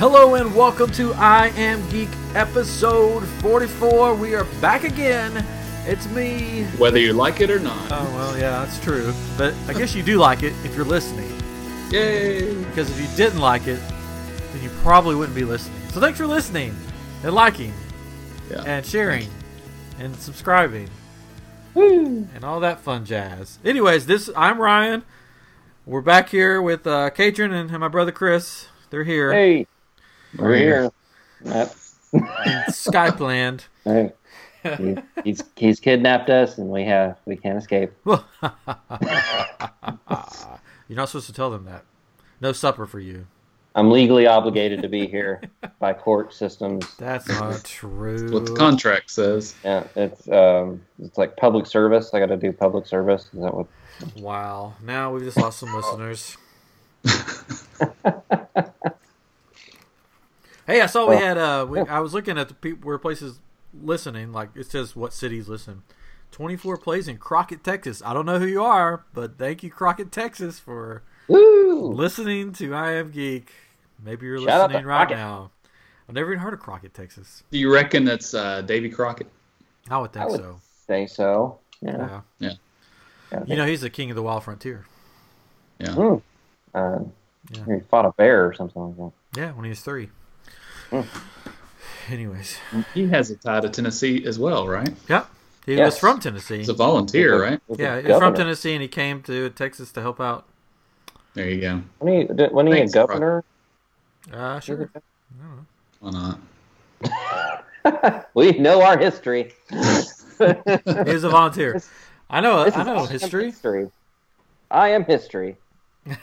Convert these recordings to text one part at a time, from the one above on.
Hello and welcome to I Am Geek episode 44. We are back again. It's me. Whether you like it or not. Oh, well, yeah, that's true. But I guess you do like it if you're listening. Yay! Because if you didn't like it, then you probably wouldn't be listening. So thanks for listening and liking Yeah. and sharing and subscribing and all that fun jazz. Anyways, this I'm Ryan. We're back here with uh, Katrin and my brother Chris. They're here Hey, we're here. Matt. in Skype land. Hey. He- he's he's kidnapped us, and we have we can't escape. You're not supposed to tell them that. No supper for you. I'm legally obligated to be here by court systems. That's not true. what the contract says. Yeah, it's um it's like public service. I got to do public service. Is that what? Wow. Now we've just lost some listeners. Hey, I saw we had. Uh, we, I was looking at the people where places listening. Like it says what cities listen. Twenty-four plays in Crockett, Texas. I don't know who you are, but thank you, Crockett, Texas, for Woo! listening to I Am Geek. Maybe you're Shout listening right Crockett. now. I've never even heard of Crockett, Texas. Do you reckon that's uh, Davy Crockett? I would think I would so. say so. Yeah. Yeah. Yeah. Yeah, You know, he's the king of the wild frontier. Yeah. Hmm. Uh, Yeah. He fought a bear or something like that. Yeah, when he was three. Hmm. Anyways, He has a tie to Tennessee as well, right? yeah, he Yes. was from Tennessee. He's a volunteer, right? Was Yeah, he's from. Tennessee, and he came to Texas to help out. There you go. When he did- when he a Thanks, governor. Uh, sure. Why not? we know our history. He's a volunteer. I know. This I is know I history. history. I am history.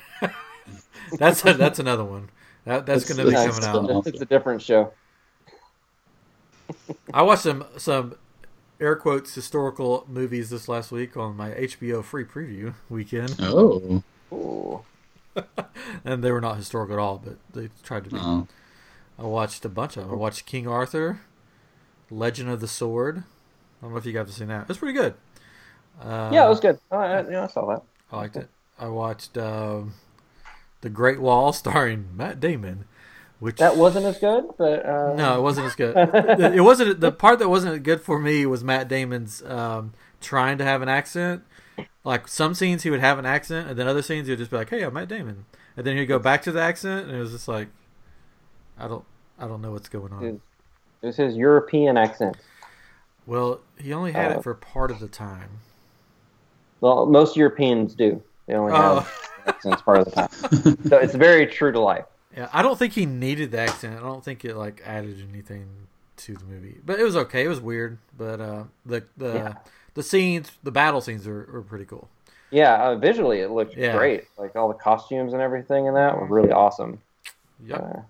That's a, that's another one. That that's That's- going to be coming still- out. It's a different show. I watched some some air quotes historical movies this last week on my HBO free preview weekend, Oh. Ooh. and they were not historical at all, but they tried to be. oh. I watched a bunch of them. I watched King Arthur, Legend of the Sword. I don't know if you guys have seen that. It's pretty good. Uh, Yeah, it was good. Oh, I, yeah, I saw that. I liked it. I watched um, The Great Wall starring Matt Damon, which That wasn't as good, but uh, no, it wasn't as good. it wasn't the part that wasn't good for me was Matt Damon's um, trying to have an accent. Like some scenes he would have an accent, and then other scenes he would just be like, "Hey, I'm Matt Damon," and then he'd go back to the accent, and it was just like, I don't, I don't know what's going on. It was his European accent. Well, he only had Uh, it for part of the time. Well, most Europeans do. They only Oh. have accents part of the time. So it's very true to life. Yeah, I don't think he needed the accent. I don't think it like added anything to the movie, but it was okay. It was weird, but uh, the the Yeah. the scenes, the battle scenes are, are pretty cool. Yeah, uh, visually it looked Yeah. great. Like all the costumes and everything in that were really awesome. Yeah, Uh,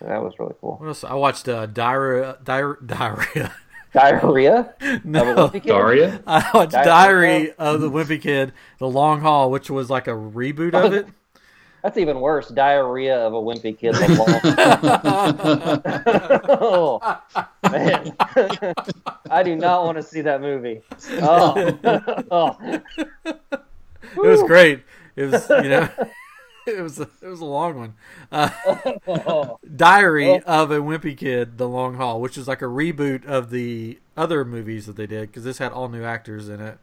that was really cool. I watched uh, Diarrhea. Diar- diarrhea. Diarrhea? Of a no, wimpy kid? Daria? I watched Diarrhea? Diary of the Wimpy Kid, The Long Haul, which was like a reboot of it. That's even worse. Diarrhea of a wimpy kid. oh, man. I do not want to see that movie. Oh. oh. It was great. It was you know, it was a, it was a long one. Uh, Oh. Diary of a Wimpy Kid: The Long Haul, which is like a reboot of the other movies that they did because this had all new actors in it.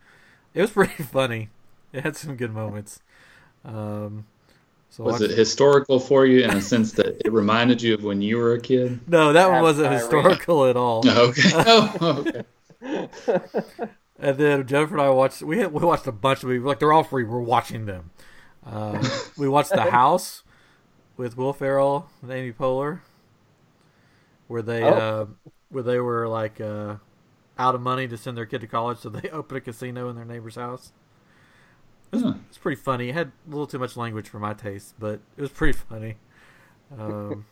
It was pretty funny. It had some good moments. Um, so Was watched- it historical for you in a sense that it reminded you of when you were a kid? No, that one wasn't diarrhea. historical at all. No, okay. Oh, okay. And then Jennifer and I watched. We had, we watched a bunch of movies. Like they're all free. We're watching them. Uh, we watched The House with Will Ferrell and Amy Poehler, where they Oh. uh, where they were like uh, out of money to send their kid to college, so they opened a casino in their neighbor's house. Huh. It's pretty funny. It had a little too much language for my taste, but it was pretty funny. Um,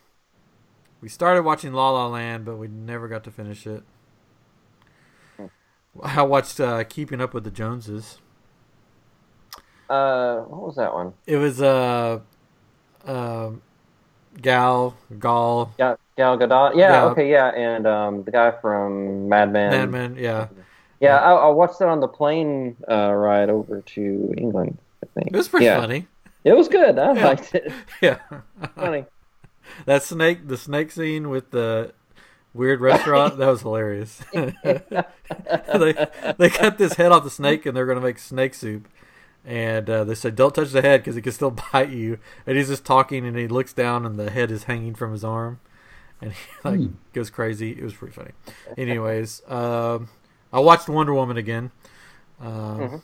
we started watching La La Land, but we never got to finish it. I watched uh, Keeping Up with the Joneses. Uh, what was that one? It was uh, um, Gal Gal Gal, Gal Gadot. Yeah, Gal- okay, yeah, and um, the guy from Mad Men. Mad Men. Yeah, Yeah, I, I watched that on the plane uh, ride over to England. I think it was pretty yeah. funny. It was good. I Yeah. liked it. Yeah, Funny. that snake, the snake scene with the weird restaurant, that was hilarious. they they cut this head off the snake and they're gonna make snake soup. And uh, they said, "Don't touch the head because it can still bite you." And he's just talking, and he looks down, and the head is hanging from his arm, and he like Hmm. goes crazy. It was pretty funny. Anyways, um, I watched Wonder Woman again. Um, Mhm.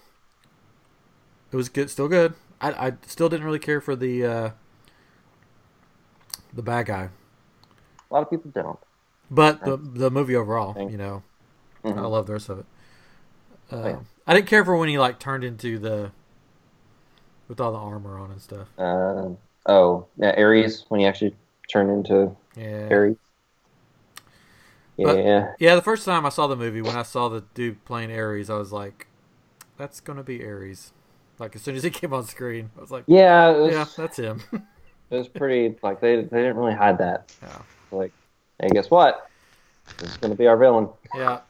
It was good, still good. I, I still didn't really care for the uh, the bad guy, A lot of people don't. but the the movie overall, Thank- you know, Mhm. I love the rest of it. Uh, Oh, yeah. I didn't care for when he like turned into the with all the armor on and stuff. Uh, oh, yeah, Ares when he actually turned into Yeah, Ares. But- Yeah, yeah. The first time I saw the movie, when I saw the dude playing Ares, I was like, "That's gonna be Ares." Like as soon as he came on screen, I was like, yeah, it was, "Yeah, that's him." it was pretty like they they didn't really hide that. yeah. Like, hey, guess what? This is gonna be our villain. Yeah.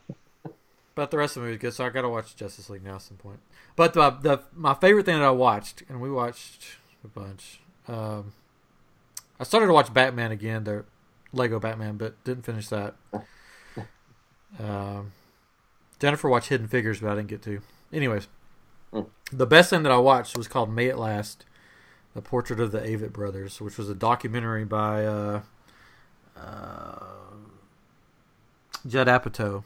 But the rest of the movie is good, so I gotta watch Justice League now at some point. But the, the my favorite thing that I watched, and we watched a bunch. Um, I started to watch Batman again, the Lego Batman, but didn't finish that. Um, Jennifer watched Hidden Figures, but I didn't get to. Anyways, Hmm. the best thing that I watched was called May It Last, the Portrait of the Avett Brothers, which was a documentary by uh, uh, Judd Apatow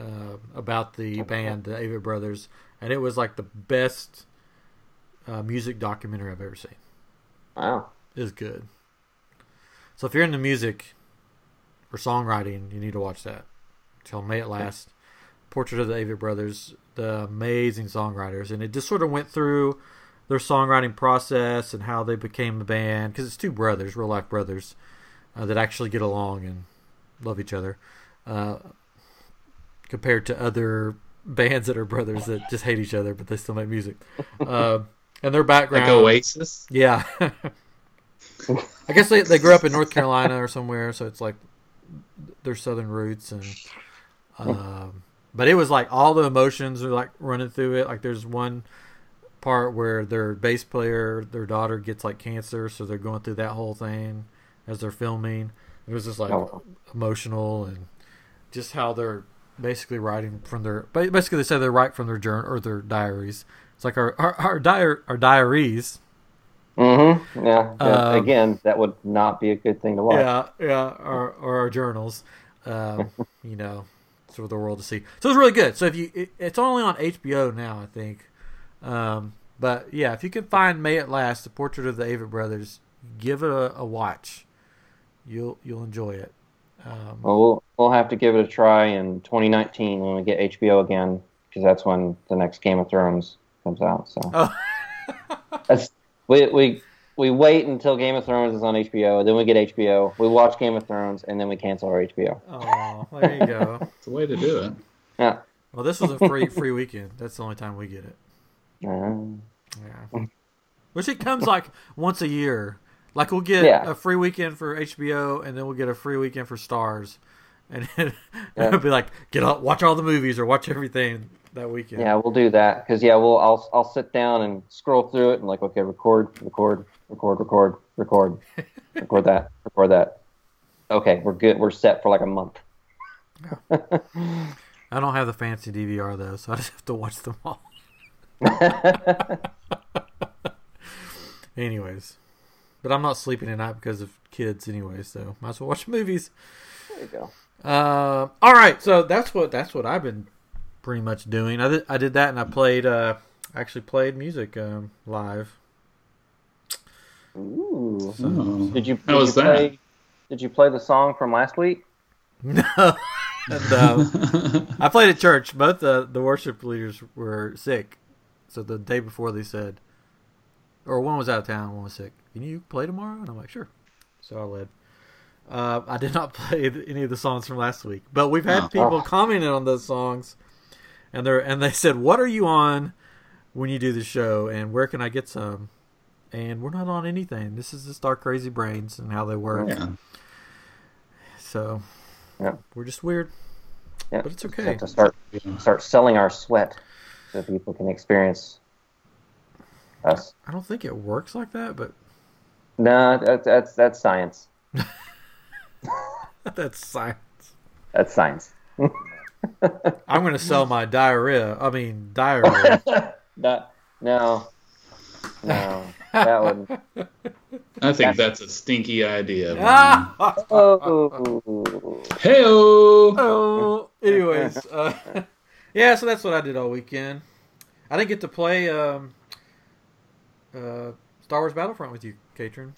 uh, about the band, the Avett Brothers, and it was like the best uh, music documentary I've ever seen. Wow. It was good. So if you're into music or songwriting, you need to watch that. Till May It Last. Portrait of the Avett Brothers, the amazing songwriters, and it just sort of went through their songwriting process and how they became a band because it's two brothers, real life brothers, uh, that actually get along and love each other, uh, compared to other bands that are brothers that just hate each other but they still make music. Uh, and their background, Like Oasis. yeah. I guess they, they grew up in North Carolina or somewhere, so it's like their southern roots and um, but it was like all the emotions are like running through it. Like there's one part where their bass player, their daughter gets like cancer, so they're going through that whole thing as they're filming. It was just like Oh. emotional and just how they're basically writing from their basically they say they write from their journal or their diaries. It's like our our our, diar, our diaries. Mm-hmm. Yeah. yeah. Um, Again, that would not be a good thing to watch. Yeah, yeah, or, or our journals. Um, you know, for the world to see. So it's really good. So if you, it, it's only on HBO now, I think. Um, but yeah, if you can find May It Last, the Portrait of the Avett Brothers, give it a, a watch. You'll you'll enjoy it. Um, Well, we'll we'll have to give it a try in 2019 when we get HBO again, because that's when the next Game of Thrones comes out. So oh, that's we we we wait until Game of Thrones is on HBO, then we get HBO. We watch Game of Thrones, and then we cancel our HBO. oh, there you go. It's a way to do it. Yeah. Well, this was a free free weekend. That's the only time we get it. Um, Yeah. Which it comes like once a year. Like we'll get Yeah. a free weekend for HBO, and then we'll get a free weekend for Starz, and it, Yeah. it'll be like get up, watch all the movies or watch everything that weekend. yeah, we'll do that because yeah, we'll I'll I'll sit down and scroll through it and like okay, record, record, record, record, record, record that, record that. Okay, we're good. We're set for like a month. I don't have the fancy DVR though, so I just have to watch them all. Anyways, but I'm not sleeping at night because of kids anyway, so might as well watch movies. There you go. Uh, all right, so that's what that's what I've been pretty much doing. I did, I did that, and I played uh, actually played music um, live. Ooh. Oh. Did you, did How was you that? play? Did you play the song from last week? No, and, um, I played at church. Both the the worship leaders were sick, so the day before they said, or one was out of town, one was sick. Can you play tomorrow? And I'm like, sure. So I led. Uh, I did not play any of the songs from last week, but we've had Oh. people commenting on those songs, and they and they said, "What are you on when you do the show, and where can I get some?" And we're not on anything. This is just our crazy brains and how they work. yeah. So Yeah. we're just weird, Yeah. but it's okay. have to start start selling our sweat so people can experience us. I don't think it works like that, but No, that's that's that's science. That's science. That's science. I'm going to sell my diarrhea. I mean, diarrhea. That no, no, that would. I think that's a stinky idea. Oh, Hey Oh, anyways, uh, yeah. So that's what I did all weekend. I didn't get to play um, uh, Star Wars Battlefront with you, Katrin.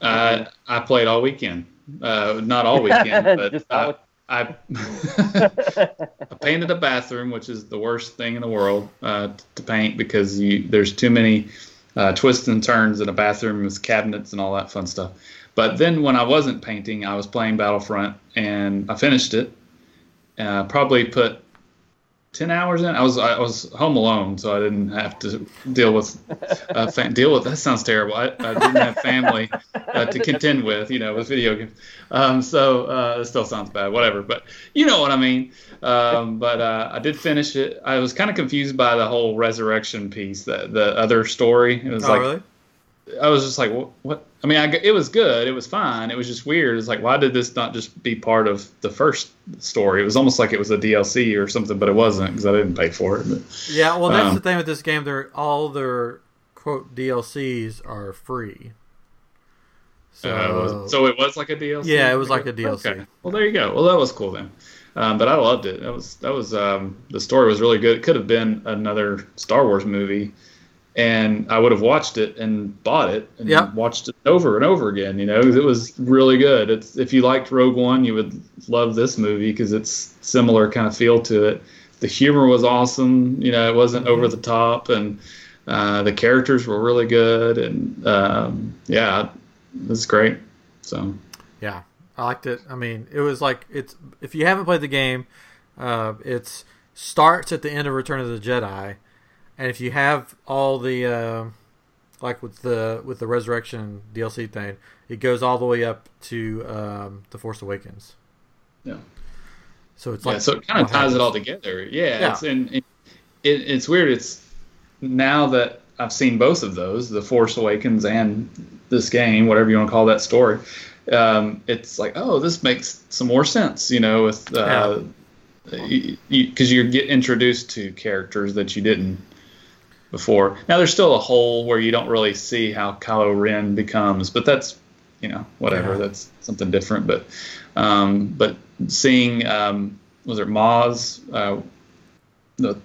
uh, I played all weekend. Uh, not all weekend, but Just uh, I I painted a bathroom, which is the worst thing in the world uh, to paint because you, there's too many uh, twists and turns in a bathroom with cabinets and all that fun stuff. But then when I wasn't painting, I was playing Battlefront and I finished it. Uh, probably put ten hours in. I was I was home alone, so I didn't have to deal with uh, fa- deal with. That sounds terrible. I, I didn't have family uh, to contend with, you know, with video games. Um, so uh, it still sounds bad, whatever. But you know what I mean. Um, but uh, I did finish it. I was kind of confused by the whole resurrection piece, the the other story. It was Oh, like really? I was just like, what? what? I mean, I, it was good. It was fine. It was just weird. It's like, why did this not just be part of the first story? It was almost like it was a DLC or something, but it wasn't because I didn't pay for it. But, Yeah. Well, that's Um, the thing with this game. They're all their quote DLCs are free. So, uh, so it was like a DLC. Yeah, it was like a DLC. Okay. Well, there you go. Well, that was cool then. Um, but I loved it. That was that was um, the story was really good. It could have been another Star Wars movie, and I would have watched it and bought it and Yeah. watched it over and over again. You know, it was really good. It's if you liked Rogue One, you would love this movie because it's similar kind of feel to it. The humor was awesome. You know, it wasn't over the top, and uh, the characters were really good. And um, yeah, it was great. So Yeah, I liked it. I mean, it was like it's if you haven't played the game, uh, it's starts at the end of Return of the Jedi, and if you have all the uh, like with the with the Resurrection DLC thing, it goes all the way up to um, the Force Awakens. Yeah. So it's yeah, like so it kind of ties it all together. Yeah, Yeah. it's and it, it, it's weird. It's now that I've seen both of those, The Force Awakens and this game, whatever you want to call that story. Um, it's like, oh, this makes some more sense, you know, with uh, because you, get introduced to characters that you didn't before. Now there's still a hole where you don't really see how Kylo Ren becomes, but that's you know whatever. Yeah. That's something different. But um, but seeing um, was it Maz uh,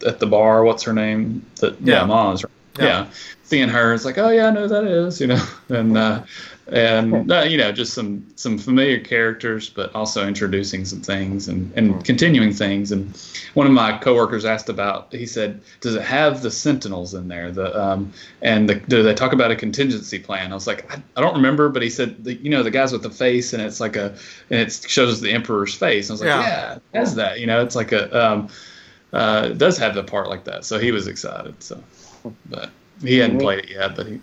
at the bar? What's her name? The, yeah. Yeah. Maz. right? Yeah. Yeah. seeing her, it's like, oh yeah, I know who that is, you know, and uh, and uh, you know, just some some familiar characters, but also introducing some things and and continuing things. And one of my coworkers asked about, he said, does it have the Sentinels in there? The um, and the, do they talk about a contingency plan? I was like, I, I don't remember, but he said, the, you know, the guys with the face, and it's like a, and it shows the Emperor's face. I was like, Yeah. yeah, it has that, you know, it's like a. Um, uh, it does have the part like that, so he was excited. So, but he hadn't played it yet. But he,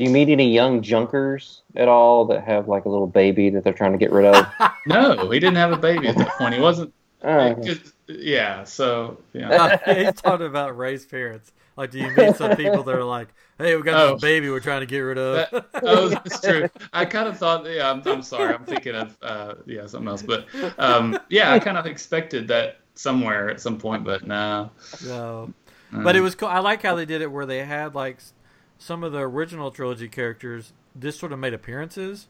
Do you meet any young junkers at all that have like a little baby that they're trying to get rid of? no, he didn't have a baby at that point. He wasn't. Uh, 'cause- yeah, so yeah. Uh, he's talking about Rey's parents. Like, do you meet some people that are like, "Hey, we got Oh. this baby we're trying to get rid of." That, oh, that's true. I kind of thought, yeah, I'm, I'm sorry. I'm thinking of, uh, yeah, something else. But, um, yeah, I kind of expected that somewhere at some point, but no. no. Uh, But it was cool. I like how they did it where they had like s- some of the original trilogy characters just sort of made appearances.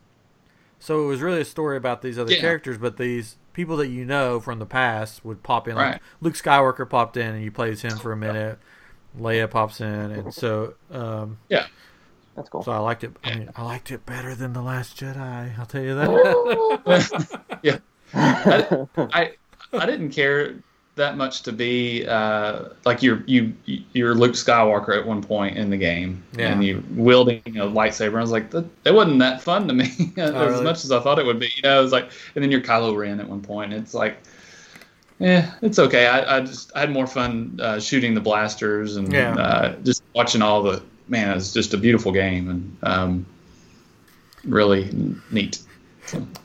So it was really a story about these other Yeah. characters, but these people that you know from the past would pop in. Like Right. Luke Skywalker popped in and you played as him for a minute. Leia pops in, and so um, yeah, that's cool. so I liked it. I mean, I liked it better than the Last Jedi. I'll tell you that. yeah. I, I, I didn't care that much to be uh, like you're you you're Luke Skywalker at one point in the game, Yeah. and you wielding a lightsaber. I was like, that, that wasn't that fun to me as Oh, really? much as I thought it would be. You know, it was like, and then you're Kylo Ren at one point. It's like, yeah, it's okay. I, I just I had more fun uh, shooting the blasters and Yeah. uh, just watching all the man. It's just a beautiful game and um, really neat.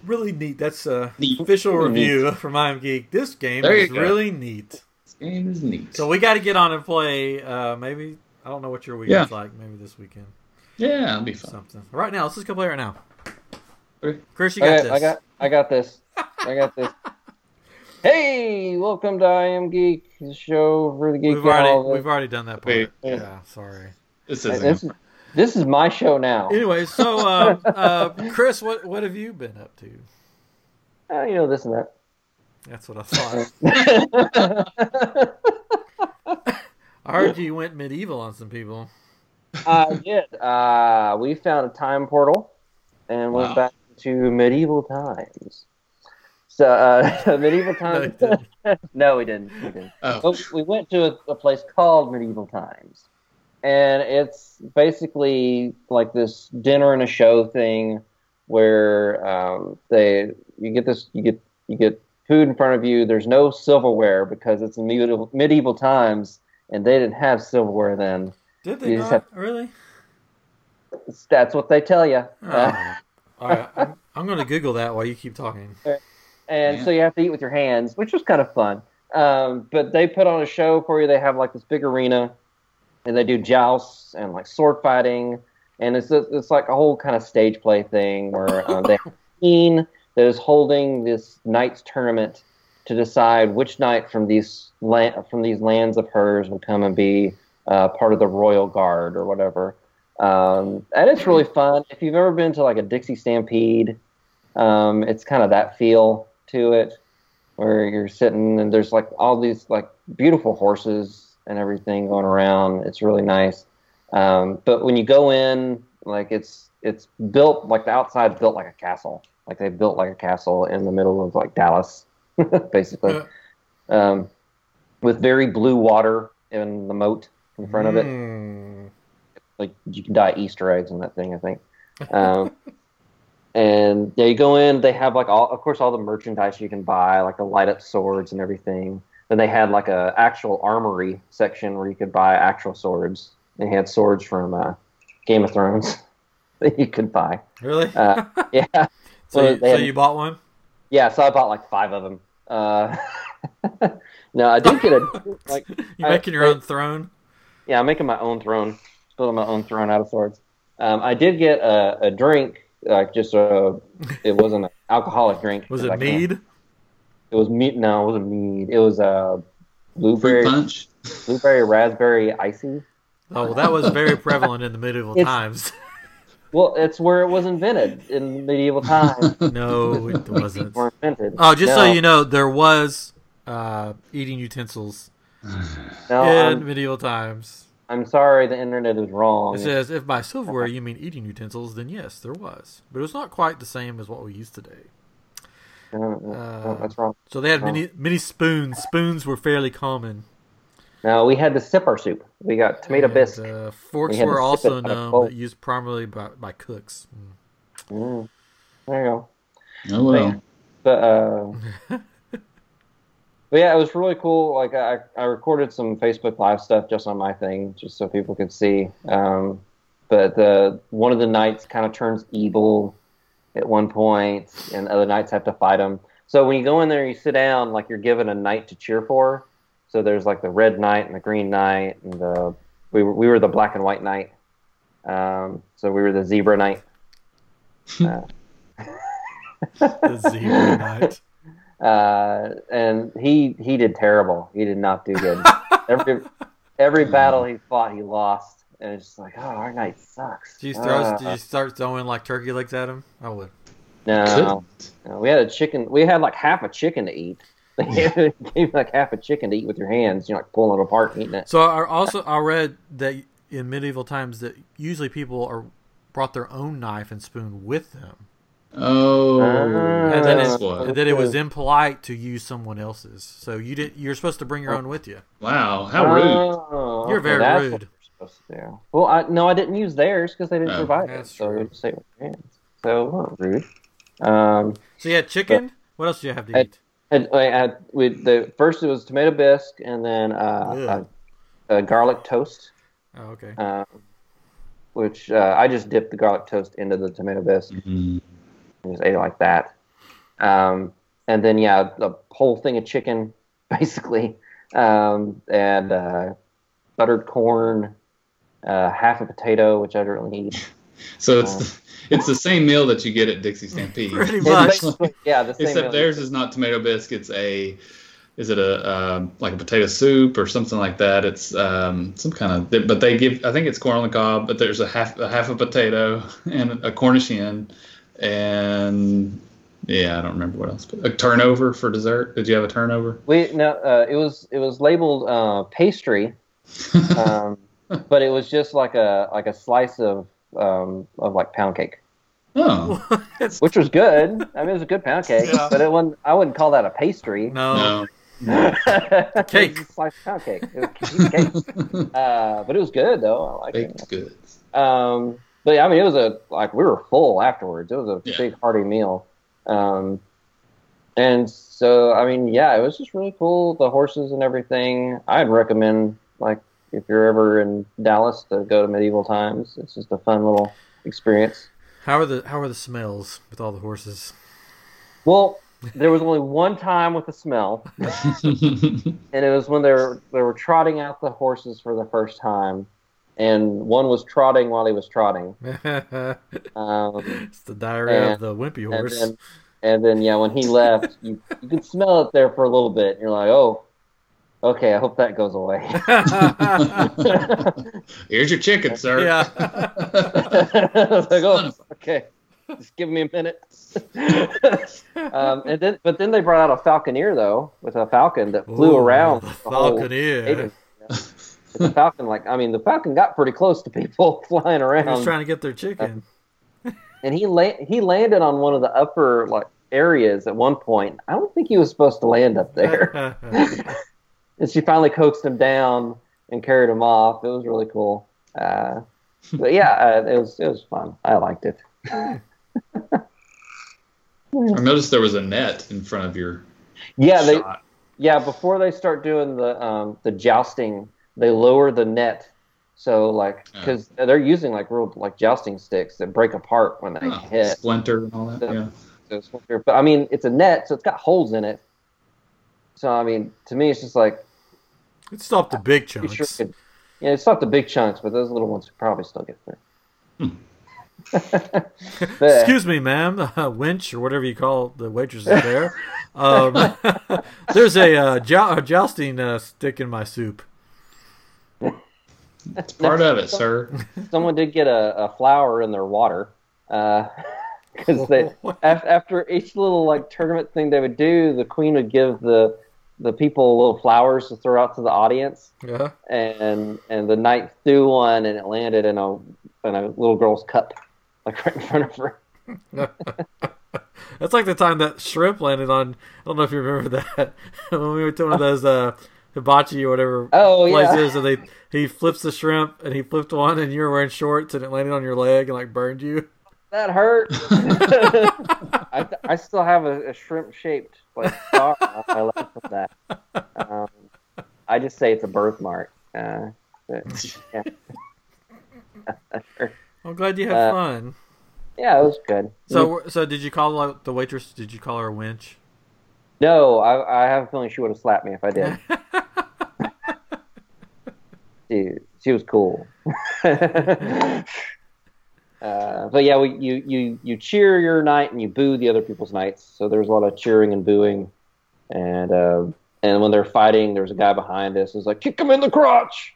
Really neat. That's a Neat. official review from I'm Geek. This game There is really neat. This game is neat. So we got to get on and play. Uh, maybe I don't know what your weekend's like. Maybe this weekend, Yeah, it'll be fun. something. Right now, let's just go play right now. Chris, you got Okay, this. I got I got this. I got this. Hey, welcome to I Am Geek, the show for the geek. We've already we've already done that part. Wait. Yeah, sorry. This this, isn't. is, this is my show now. Anyway, so uh, uh, Chris, what what have you been up to? Uh, you know this and that. That's what I thought. I heard you went medieval on some people. I did. Uh, we found a time portal and went Wow. back to medieval times. So uh, medieval No, times. didn't. no, we didn't. We didn't. Oh, But we went to a, a place called Medieval Times, and it's basically like this dinner and a show thing where um, they you get this you get you get food in front of you. There's no silverware because it's medieval medieval times, and they didn't have silverware then. Did they You just not? Really? That's what they tell you. Oh. All right, I'm, I'm going to Google that while you keep talking. and Yeah. so you have to eat with your hands, which was kind of fun. Um, but they put on a show for you. They have like this big arena, and they do jousts and like sword fighting, and it's it's like a whole kind of stage play thing where um, they have a queen that is holding this knights tournament to decide which knight from these from these lands of hers will come and be uh, part of the royal guard or whatever. Um, and it's really fun. If you've ever been to like a Dixie Stampede, um, it's kind of that feel to it, where you're sitting and there's like all these like beautiful horses and everything going around. It's really nice. Um, but when you go in, like it's it's built like the outside's built like a castle. Like they built like a castle in the middle of like Dallas, basically, um, with very blue water in the moat in front of it hmm. like you can dye Easter eggs in that thing, I think. Um, and yeah, you go in. They have like all, of course, all the merchandise you can buy, like the light up swords and everything. Then they had like a actual armory section where you could buy actual swords. They had swords from uh, Game of Thrones that you could buy. Really? Uh, yeah, so, well, you, so had- you bought one? yeah. So I bought like five of them. Uh, no, I did get a like You I- making your I- own throne? Yeah, I'm making my own throne, building my own throne out of swords. Um, I did get a, a drink, like just a. It wasn't an alcoholic drink. Was it I can't- mead? It was mead. No, it wasn't mead. It was a fruit blueberry, punch. blueberry raspberry icy. Oh, well, that was very prevalent in the medieval It's- times. Well, it's where it was invented in medieval times. no, it wasn't. were invented. Oh, just so you know, there was uh, eating utensils no, in I'm, medieval times. I'm sorry, the internet is wrong. It says if by silverware you mean eating utensils, then yes, there was, but it was not quite the same as what we use today. No, no, no, Uh, that's wrong. So they had many many spoons. Spoons were fairly common. No, we had the sipper soup. We got tomato And, bisque. Uh, forks We were also it out of known, but used primarily by, by cooks. Mm. Mm. There you go. Oh well. But uh, but yeah, it was really cool. Like I, I recorded some Facebook Live stuff just on my thing, just so people could see. Um, but the one of the knights kind of turns evil at one point, and other knights have to fight them. So when you go in there, you sit down like you're given a knight to cheer for. So there's like the red knight and the green knight, and the we were, we were the black and white knight. Um, so we were the zebra knight. Uh, The zebra knight. uh, and he he did terrible. He did not do good. every every battle he fought, he lost, and it's just like, oh, our knight sucks. Did you throw? Uh, did you start throwing like turkey legs at him? I would. no, no, we had a chicken. We had like half a chicken to eat. They gave you like half a chicken to eat with your hands. You're like pulling it apart and eating it. So I also I read that in medieval times that usually people are brought their own knife and spoon with them, Oh, Ah. and then that's it, what. and then it was impolite to use someone else's. So you didn't. You're supposed to bring your own with you. Wow, how rude. Oh, You're very that's rude. What you're supposed to do. Well, I, no, I didn't use theirs because they didn't Oh, provide it. that's So true. you just say it with your hands. So weren't rude. Um, So you had chicken. What else do you have to I- eat? And I had with the first it was tomato bisque and then uh, a, a garlic toast, Oh, okay. um, which uh, I just dipped the garlic toast into the tomato bisque Mm. and just ate it like that. Um, and then yeah, the whole thing of chicken basically, um, and uh, buttered corn, uh, half a potato which I don't really eat, So it's it's the same meal that you get at Dixie Stampede. Pretty much. yeah, the same. Except meal. theirs is not tomato bisque. It's a is it a um, like a potato soup or something like that? It's um, some kind of but they give I think it's corn on the cob, but there's a half a half a potato and a Cornish hen and yeah, I don't remember what else. But a turnover for dessert. Did you have a turnover? We no, uh, it was it was labeled uh, pastry, um, but it was just like a like a slice of um, of like pound cake, oh which was good. I mean, it was a good pound cake, Yeah. but it wasn't. I wouldn't call that a pastry. no. no. Cake. It was a slice pound cake. It was a piece of cake. Uh, but it was good though. I like it. Baked goods. Um, but yeah, I mean, it was a like we were full afterwards. It was a Yeah. big hearty meal. Um, and so I mean, yeah, it was just really cool. The horses and everything. I'd recommend like if you're ever in Dallas to go to Medieval Times. It's just a fun little experience. How are the how are the smells with all the horses? Well, there was only one time with the smell, and it was when they were they were trotting out the horses for the first time, and one was trotting while he was trotting. Um, it's the diarrhea And- of the wimpy and horse. then, and then yeah, when he left, you you could smell it there for a little bit. And you're like, oh, okay, I hope that goes away. Here's your chicken, sir. yeah. Like, oh, okay, just give me a minute. um, and then, but then they brought out a falconeer though, with a falcon that flew Ooh, around. The the falconeer. stadium. Yeah. The falcon, like, I mean, the falcon got pretty close to people flying He was around, trying to get their chicken. and he la- he landed on one of the upper like areas at one point. I don't think he was supposed to land up there. And she finally coaxed him down and carried him off. It was really cool. Uh, but yeah, uh, it was it was fun. I liked it. I noticed there was a net in front of your Yeah, they yeah before they start doing the um, the jousting, they lower the net. So like because they're using like real like jousting sticks that break apart when they Oh, hit. splinter and all that. The- Yeah. So it's- But I mean, it's a net, so it's got holes in it. So I mean, to me, it's just like It stopped the big you sure chunks. could. Yeah, it's not the big chunks, but those little ones could probably still get through. But- Excuse me, ma'am, uh, winch or whatever you call the waitresses there. Um, there's a, uh, jou- a jousting uh, stick in my soup. That's part of it, sir. someone did get a, a flower in their water because they af- after each little like tournament thing they would do, the queen would give the the people little flowers to throw out to the audience, Yeah. and and the knight threw one and it landed in a in a little girl's cup, like right in front of her. That's like the time that shrimp landed on. I don't know if you remember that when we went to one of those uh, hibachi or whatever Oh yeah, places, and they he flips the shrimp and he flipped one, and you were wearing shorts, and it landed on your leg and like burned you. that hurt. I, I still have a, a shrimp shaped like on my leg from that. Um, I just say it's a birthmark. Uh, but, yeah. I'm glad you had Uh, fun. Yeah, it was good. So, so did you call out the waitress? Did you call her a winch? no, I, I have a feeling she would have slapped me if I did. she, she was cool. uh, but yeah, we, you, you, you cheer your knight and you boo the other people's knights. So there's a lot of cheering and booing. And uh, and when they're fighting, there's a guy behind us who's like, kick him in the crotch.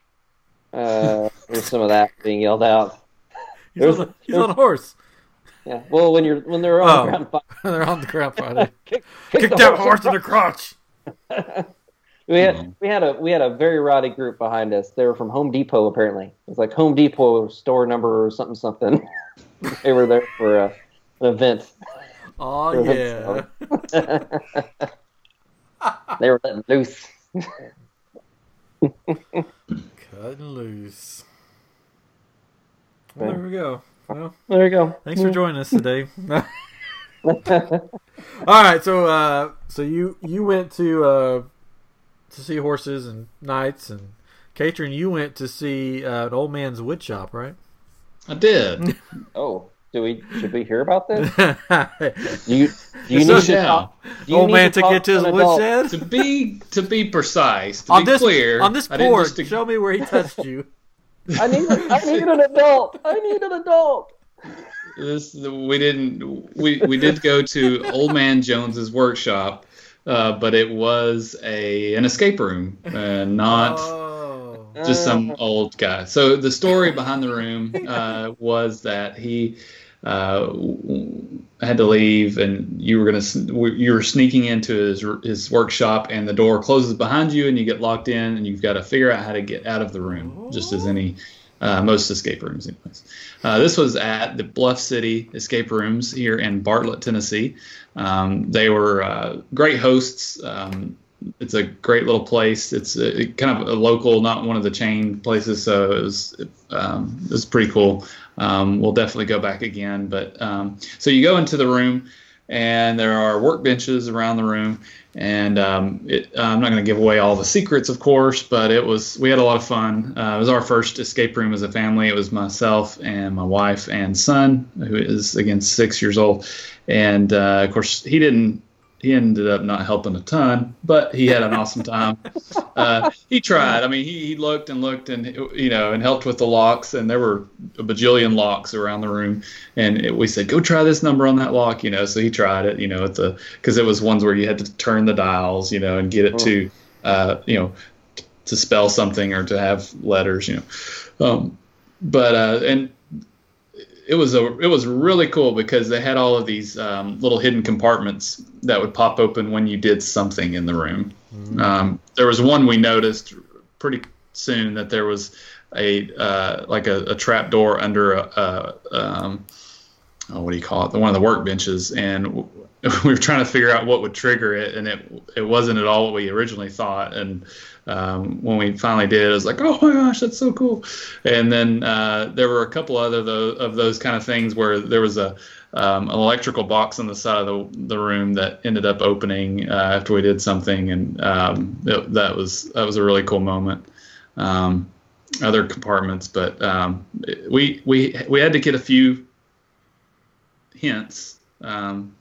Uh, there's some of that being yelled out. He's, There's- on, a, he's on a horse. Yeah. Well, when you're when they're on Oh. the ground fighting, They're on the ground fighting. kick, Kick the that horse horse in the crotch. We had Mhm. we had a we had a very rowdy group behind us. They were from Home Depot apparently. It was like Home Depot store number or something something. they were there for a, an event. Oh yeah. They were letting loose. Cutting loose. Well, there we go. Well, There you go. thanks for joining us today. All right, so uh, so you you went to uh, to see horses and knights and Katrin, you went to see uh, an old man's wood shop, right? I did. oh, do we should we hear about this? Do you do you need to talk? Do you need man to took it to his an adult? woodshed. to be to be precise, to on be this clear, on this board, just- show me where he touched you. I need I need an adult. I need an adult. this we didn't we we did go to Old Man Jones's workshop, uh, but it was a an escape room, uh, not. Oh. just some old guy. So the story behind the room uh, was that he uh, had to leave, and you were gonna you were sneaking into his his workshop, and the door closes behind you, and you get locked in, and you've got to figure out how to get out of the room, just as any. Uh, most escape rooms, anyways. Uh, this was at the Bluff City Escape Rooms here in Bartlett, Tennessee. Um, they were uh, great hosts. Um, it's a great little place. It's a, kind of a local, not one of the chain places, so it was um, it was pretty cool. Um, we'll definitely go back again. But um, so you go into the room, and there are workbenches around the room. And um, it, I'm not going to give away all the secrets, of course, but it was we had a lot of fun. Uh, it was our first escape room as a family. It was myself and my wife and son, who is again six years old, and uh, of course he didn't he ended up not helping a ton, but he had an awesome time. Uh, he tried. I mean, he, he looked and looked and you know and helped with the locks, and there were a bajillion locks around the room. And it, we said, "Go try this number on that lock," you know. So he tried it, you know, at the because it was ones where you had to turn the dials, you know, and get it to, uh, you know, to spell something or to have letters, you know. Um, but uh, and it was a it was really cool because they had all of these um, little hidden compartments that would pop open when you did something in the room. Um, there was one we noticed pretty soon that there was a uh, like a, a trap door under a, a um, oh, what do you call it? The one of the workbenches, and we were trying to figure out what would trigger it, and it it wasn't at all what we originally thought. And um, when we finally did, it was like, oh my gosh, that's so cool. And then uh, there were a couple other of those kind of things where there was a um, an electrical box on the side of the, the room that ended up opening uh, after we did something, and um, it, that was that was a really cool moment. Um, other compartments, but um, we we we had to get a few hints, um,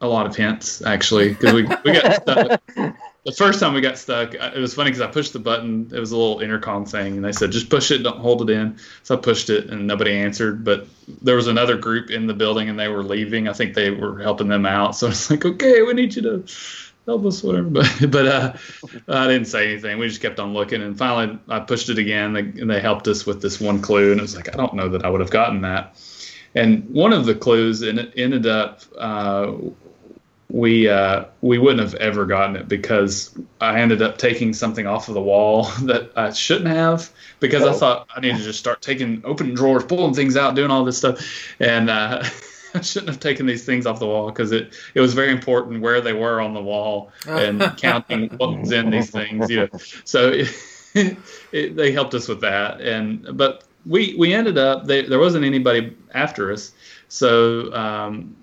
a lot of hints actually, because we we got stuck. The first time we got stuck, it was funny because I pushed the button. It was a little intercom thing, and they said just push it, don't hold it in. So I pushed it, and nobody answered. But there was another group in the building, and they were leaving. I think they were helping them out. So it's like, okay, we need you to help us, whatever. But but uh, I didn't say anything. We just kept on looking, and finally I pushed it again, and they helped us with this one clue. And it was like, I don't know that I would have gotten that. And one of the clues ended up uh, we uh, we wouldn't have ever gotten it because I ended up taking something off of the wall that I shouldn't have because I thought I needed to just start taking opening drawers, pulling things out, doing all this stuff, and uh, I shouldn't have taken these things off the wall because it it was very important where they were on the wall and counting what was in these things. You know, so it, it, they helped us with that, and but we we ended up they, there wasn't anybody after us, so. Um,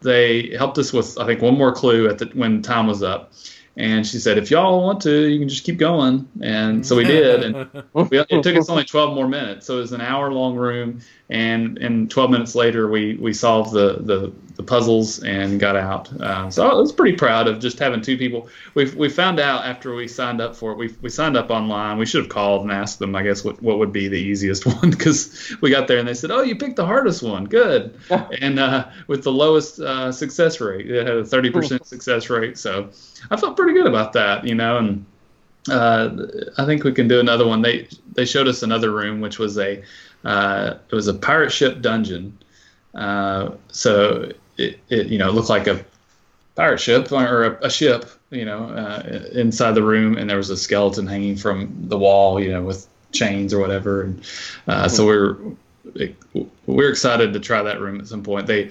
they helped us with I think one more clue at the when time was up. And she said, "If y'all want to, you can just keep going." And so we did, and we, it took us only 12 more minutes. So it was an hour-long room, and and 12 minutes later, we we solved the the, the puzzles and got out. Uh, so I was pretty proud of just having two people. We we found out after we signed up for it. We we signed up online. We should have called and asked them, I guess, what what would be the easiest one because we got there and they said, "Oh, you picked the hardest one. Good." and uh, with the lowest uh, success rate, it had a 30% success rate. So I felt pretty good about that, you know, and uh, I think we can do another one. They they showed us another room, which was a uh, it was a pirate ship dungeon. Uh, so it, it you know looked like a pirate ship or a, a ship, you know, uh, inside the room, and there was a skeleton hanging from the wall, you know, with chains or whatever. And uh, so we were we're excited to try that room at some point. They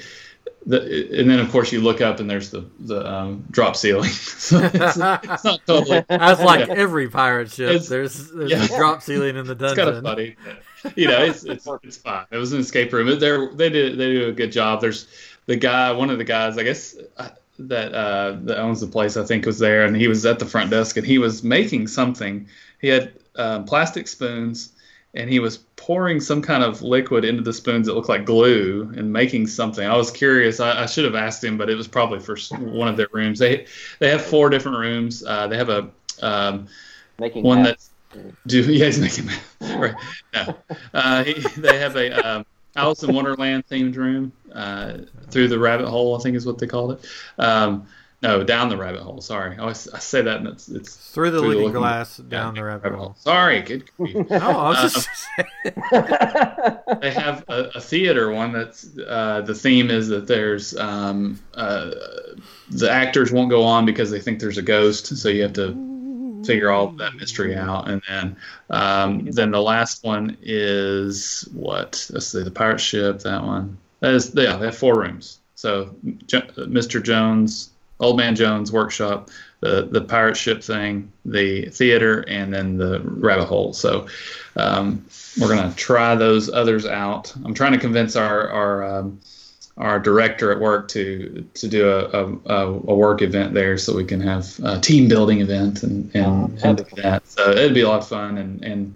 the, and then of course you look up and there's the the um, drop ceiling. so it's, it's not totally. That's like Yeah. every pirate ship. It's- there's there's yeah. a drop ceiling in the It's dungeon. kind of funny. You know, it's it's it's fine. It was an escape room. They they did they do a good job. There's the guy, one of the guys, I guess. uh, That uh, that owns the place, I think, was there, and he was at the front desk, and he was making something. He had um, plastic spoons, and he was pouring some kind of liquid into the spoons that looked like glue and making something. I was curious. I, I should have asked him, but it was probably for one of their rooms. They they have four different rooms. Uh, they have a um, Making one that. that do yeah he's making right no uh, he, they have a um, Alice in Wonderland themed room uh, through the rabbit hole. I think is what they called it. Um, no, down the rabbit hole. Sorry, I, always, I say that and it's, it's Through the Through looking glass down the rabbit hole. Sorry, good. No, I was Uh, just they have a, a theater one that's uh, the theme is that there's um, uh, the actors won't go on because they think there's a ghost, so you have to figure all that mystery out. And then um, then the last one is what? Let's see, the pirate ship. That one. That is yeah. They have four rooms. So jo- Mr. Jones, Old Man Jones workshop, the the pirate ship thing, the theater, and then the rabbit hole. So um, we're gonna try those others out. I'm trying to convince our our um, our director at work to to do a, a, a work event there so we can have a team building event and and, Oh, and that'd do that. So it'd be a lot of fun and and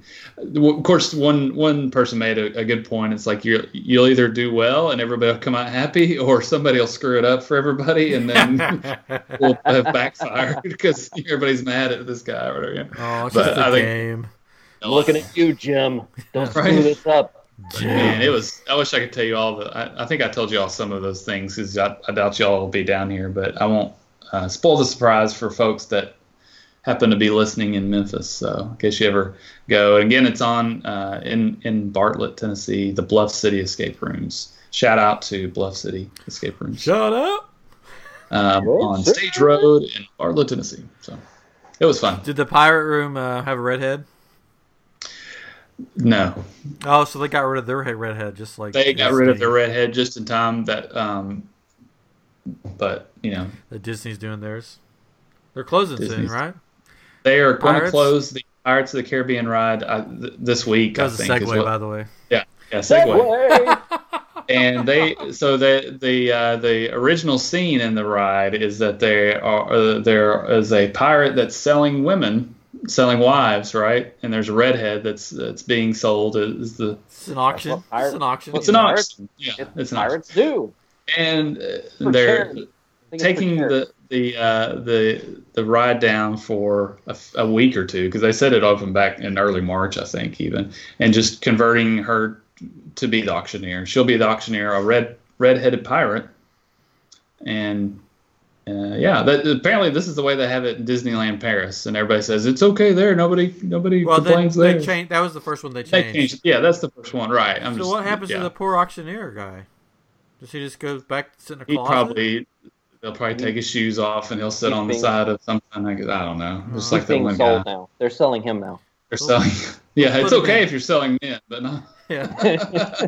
of course one one person made a, a good point. It's like you you'll either do well and everybody will come out happy, or somebody will screw it up for everybody and then we'll have backfired because everybody's mad at this guy or whatever. oh, it's But just a I game. I'm looking at you, Jim. Don't screw Right. this up. Man, it was. I wish I could tell you all the. I, I think I told you all some of those things because I, I doubt y'all will be down here, but I won't uh, spoil the surprise for folks that happen to be listening in Memphis. So in case you ever go, and again, it's on uh, in in Bartlett, Tennessee, the Bluff City Escape Rooms. Shout out to Bluff City Escape Rooms Shout out. um, on sure. Stage Road in Bartlett, Tennessee. So it was fun. Did the pirate room uh, have a redhead? No, Oh, so they got rid of their head redhead, just like they got rid of Disney- their redhead just in time. That, um, but you know. that Disney's doing theirs. They're closing soon, right? They are going to close the Pirates of the Caribbean ride uh, th- this week. That was I a think. is segue, what- by the way. yeah, yeah, segue. Segway. and they so the the uh, the original scene in the ride is that they are uh, there is a pirate that's selling women, selling wives, right? And there's a redhead that's that's being sold as the It's an auction. what pirates- It's an auction. what's you an auction? Yeah, It's it's an auction. pirates do. And uh, they're charity. I think it's for taking charity. the the uh, the the ride down for a, f- a week or two because they said it opened back in early March, I think, even, and just converting her to be the auctioneer. She'll be the auctioneer, a red red-headed pirate, and uh, yeah, that, apparently this is the way they have it in Disneyland Paris, and everybody says it's okay there. Nobody nobody Well, they, complains they there. changed. That was the first one they They changed. changed- Yeah, that's the first one, right? I'm so just, what happens yeah. to the poor auctioneer guy? Does he just go back to sit in a He closet? probably they'll probably take his shoes off and he'll sit He's on the being- side of something. Like, I don't know, just He's like He's that being sold guy. now. They're selling him now. They're selling. Yeah, it's okay in. if you're selling men, but no, Yeah.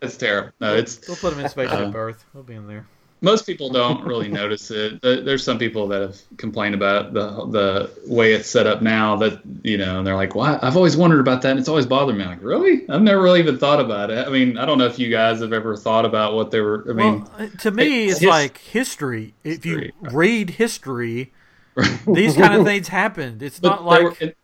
it's terrible. No, it's They'll put him in Spaceship Uh, Earth. He'll be in there. Most people don't really notice it. There's some people that have complained about the the way it's set up now. That you know, and they're like, "Well, I've always wondered about that, and it's always bothered me." I'm like, really? I've never really even thought about it. I mean, I don't know if you guys have ever thought about what they were. I mean, well, uh, to me, it's it's his- like history. If you right. read history, these kind of things happened. It's but not like were- it-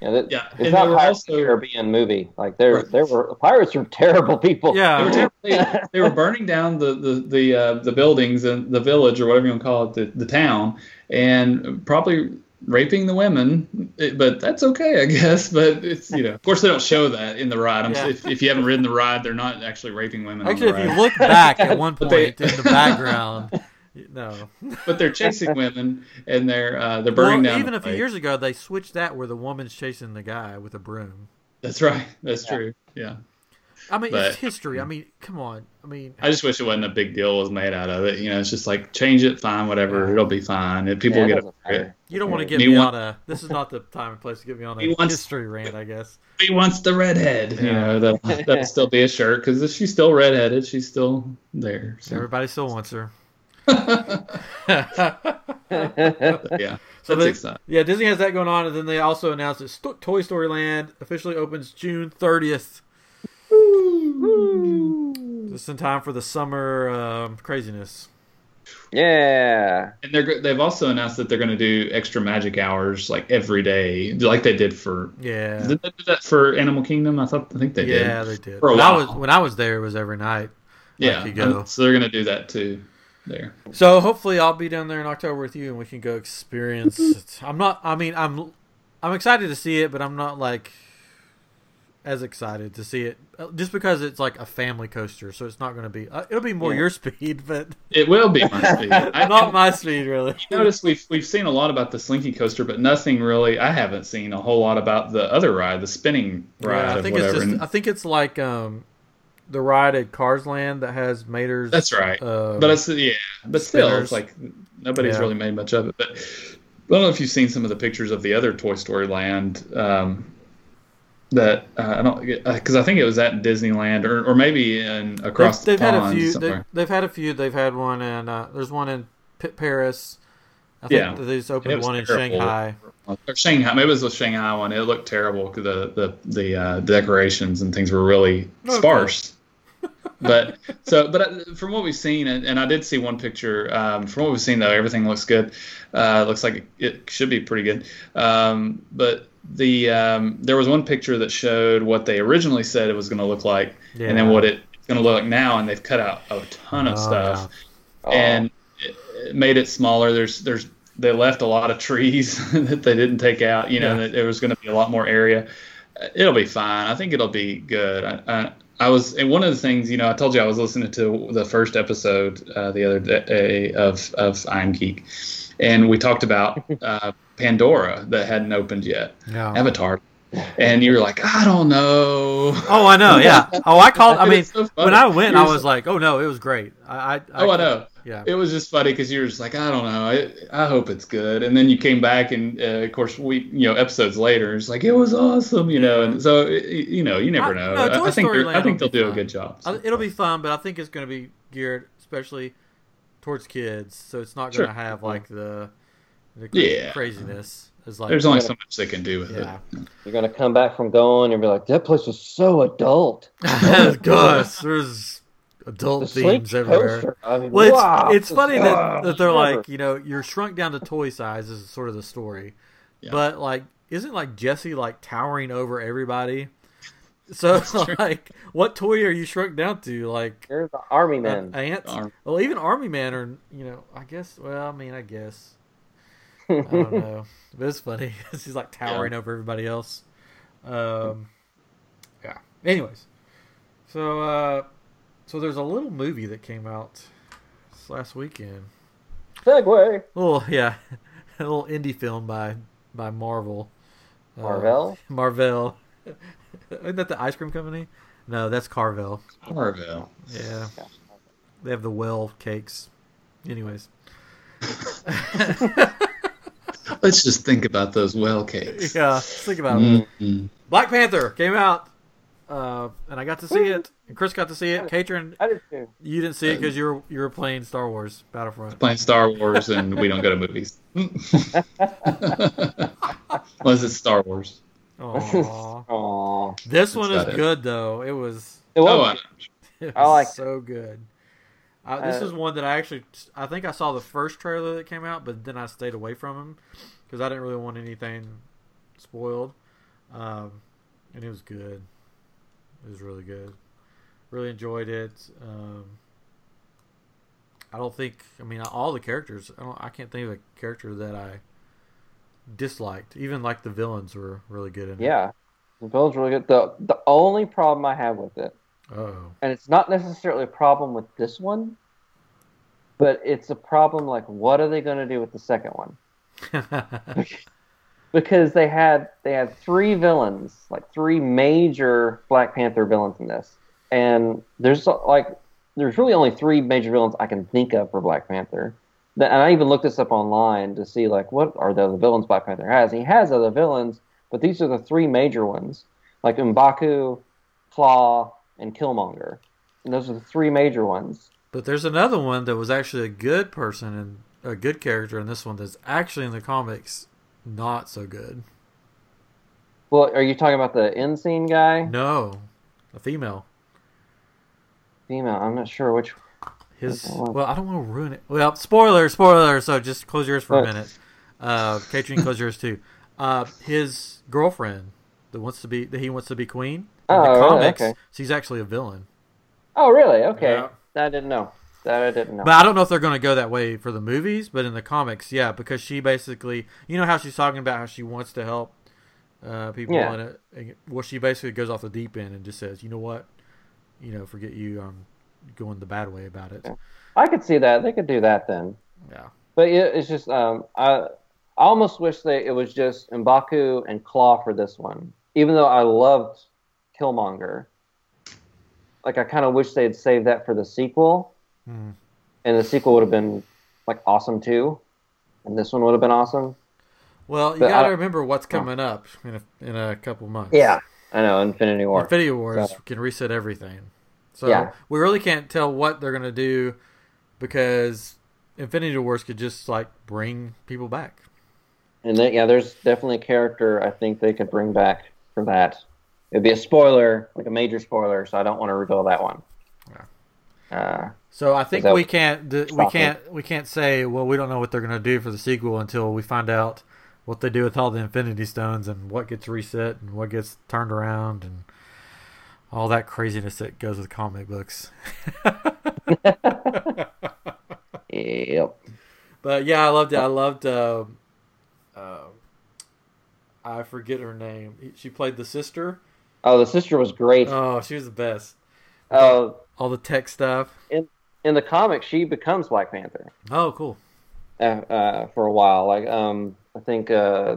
Yeah, that, Yeah, it's and not they Pirates of the also- Caribbean movie. Like there, Right. there were pirates were terrible people. They yeah. were, terrible. they, they were burning down the the the, uh, the buildings and the village or whatever you want to call it, the, the town, and probably raping the women. It- but that's okay, I guess. But it's you know, of course, they don't show that in the ride. I'm, Yeah. if, if you haven't ridden the ride, they're not actually raping women. Actually, on if the you look back at one point they- in the background, no. but they're chasing women and they're uh, they're burning Well, down. even a few years ago, they switched that where the woman's chasing the guy with a broom. That's right. That's Yeah. true. Yeah. I mean, But- it's history. I mean, come on. I mean, I just wish it wasn't a big deal was made out of it. You know, it's just like change it, fine, whatever. Yeah. It'll be fine. And people Yeah, get doesn't it. you don't want to get He me want- on a. This is not the time and place to get me on He a wants- history rant, I guess. he wants the redhead. You know, that'll, that'll still be a shirt because she's still redheaded, she's still there. So, Everybody still wants her. Yeah, So that's they- exciting. Yeah, Disney has that going on, and then they also announced that Sto- Toy Story Land officially opens June 30th. Just in time for the summer um, craziness. yeah. And they're they've also announced that they're going to do extra magic hours like every day, like they did for. Yeah, Did they do that for Animal Kingdom? I thought I think they yeah, did. they did. For a when I was when I was there, it was every night. Yeah, you go. so they're going to do that too. There. So hopefully, I'll be down there in October with you, and we can go experience it. I'm not. I mean, I'm. I'm excited to see it, but I'm not like as excited to see it, uh, just because it's like a family coaster, so it's not going to be. Uh, it'll be more Yeah. your speed, but It will be my speed. I not my speed, really. Notice we've we've seen a lot about the Slinky coaster, but nothing really. I haven't seen a whole lot about the other ride, the spinning ride Yeah, I think whatever. it's just. I think it's like um, the ride at Cars Land that has Mater's. that's right. Uh, but it's yeah, but still, spinners. it's like nobody's Yeah. really made much of it. But I don't know if you've seen some of the pictures of the other Toy Story Land. Um, that uh, I don't because I think it was at Disneyland or, or maybe in across they've, they've the had a few. They, they've had a few. They've had one in. Uh, there's one in P- Paris. I think Yeah. they just opened one in. Shanghai. or Shanghai. Maybe it was the Shanghai one. It looked terrible because the the the uh, decorations and things were really Okay. sparse. But so, but uh, from what we've seen, and, and I did see one picture. Um, from what we've seen, though, everything looks good. Uh, looks like it, it should be pretty good. Um, but the um, there was one picture that showed what they originally said it was going to look like, and then what it's going to look like now, and they've cut out a ton of Oh, stuff Oh, and it, it made it smaller. There's there's they left a lot of trees that they didn't take out. You know, Yeah. that there was going to be a lot more area. Uh, It'll be fine. I think it'll be good. I, I, I was and one of the things you know I told you I was listening to the first episode uh, the other day of of I'm Geek, and we talked about uh, Pandora that hadn't opened yet, Yeah. Avatar, and you were like I don't know. Oh, I know. Yeah. Oh, I called. I mean, so when. I went, You I was like, "Oh no, it was great." I. I, Oh, I know. Yeah. It was just funny because you were just like, I don't know, I, I hope it's good. And then you came back, and uh, of course, we, you know, episodes later, it's like it was awesome, you know. And so, y- you know, you never I- know. no, I, Toy I think Story they're- I Land think will they'll be do a good job. I- It'll be fun, but I think it's going to be geared, especially towards kids. So it's not going to have like the, the Yeah. craziness. As like There's only so much they can do with yeah. it. You're gonna come back from going and be like, that place was so adult. Gosh, there's adult The themes everywhere. I mean, Well, it's, wow, it's this- funny that, that they're whatever. like, you know, you're shrunk down to toy size is sort of the story. Yeah. But like, isn't like Jesse like towering over everybody? So like, what toy are you shrunk down to? Like You're the army uh, man. ants? Arm- Well, even Army Man are, you know, I guess. Well, I mean, I guess. I don't know, but it's funny. He's like towering over everybody else. Um, yeah. Anyways, so uh, so there's a little movie that came out this last weekend. Segway. little yeah, a little indie film by by Marvel. Uh, Marvel. Marvel. Isn't that the ice cream company? No, that's Carvel. Carvel. Yeah, they have the well cakes. Anyways, Let's just think about those well cakes. yeah, think about it. Mhm. Black Panther came out, uh, and I got to see it. And Chris got to see it. Katrin, I did too. you didn't see it because you were you were playing Star Wars Battlefront. Playing Star Wars, and we don't go to movies. Unless it's Star Wars. Aww. Aw. This one is it. good though. It was It Oh, was. I- It I was liked so good. Uh, this Uh, is one that I actually, I think I saw the first trailer that came out, but then I stayed away from him because I didn't really want anything spoiled. Um, and it was good. It was really good. Really enjoyed it. Um, I don't think, I mean, all the characters. I don't. I can't think of a character that I disliked. Even like the villains were really good in it. yeah. The film's really good. The the only problem I have with it, Oh. and it's not necessarily a problem with this one, but it's a problem like what are they going to do with the second one? because they had they had three villains, like three major Black Panther villains in this, and there's like there's really only three major villains I can think of for Black Panther. And I even looked this up online to see like what are the other villains Black Panther has. He has other villains, but these are the three major ones, like M'Baku, Klaw, and Killmonger, and those are the three major ones. But there's another one that was actually a good person and a good character in this one that's actually in the comics not so good. Well, are you talking about the end scene guy? No, a female. Female. I'm not sure which. His well, I don't want to ruin it. Well, spoiler, spoiler. So just close yours for a minute. Uh, Katrin, close yours too. Uh, his girlfriend that wants to be that he wants to be queen. In Oh, the really? comics, Okay. she's actually a villain. Oh, really? Okay. Yeah. I didn't know. That I didn't know. But I don't know if they're going to go that way for the movies. But in the comics, yeah, because she basically, you know how she's talking about how she wants to help uh, people Yeah. in it. and- Well, she basically goes off the deep end and just says, "You know what? You know, forget you. I'm going the bad way about it." Yeah. I could see that they could do that then. Yeah. But it, it's just um, I I almost wish that it was just Mbaku and Klaw for this one. Even though I loved Killmonger, like I kind of wish they had saved that for the sequel, Hmm. and the sequel would have been like awesome too, and this one would have been awesome. Well, you But got to remember what's coming up in a, in a couple months. Yeah, I know Infinity War. Infinity Wars So- can reset everything. So Yeah. we really can't tell what they're gonna do because Infinity Wars could just like bring people back. And then, yeah, there's definitely a character I think they could bring back for that. It'd be a spoiler, like a major spoiler, so I don't want to reveal that one. Yeah. Uh, So I think we can't d- we can't we can't say well we don't know what they're gonna do for the sequel until we find out what they do with all the Infinity Stones and what gets reset and what gets turned around and all that craziness that goes with comic books. yep. But yeah, I loved it. I loved. Uh, uh, I forget her name. She played the sister. Oh, the sister was great. Oh, she was the best. Uh, All the tech stuff. In the comics, she becomes Black Panther Oh, cool. uh, uh, for a while. Like, um, I think uh,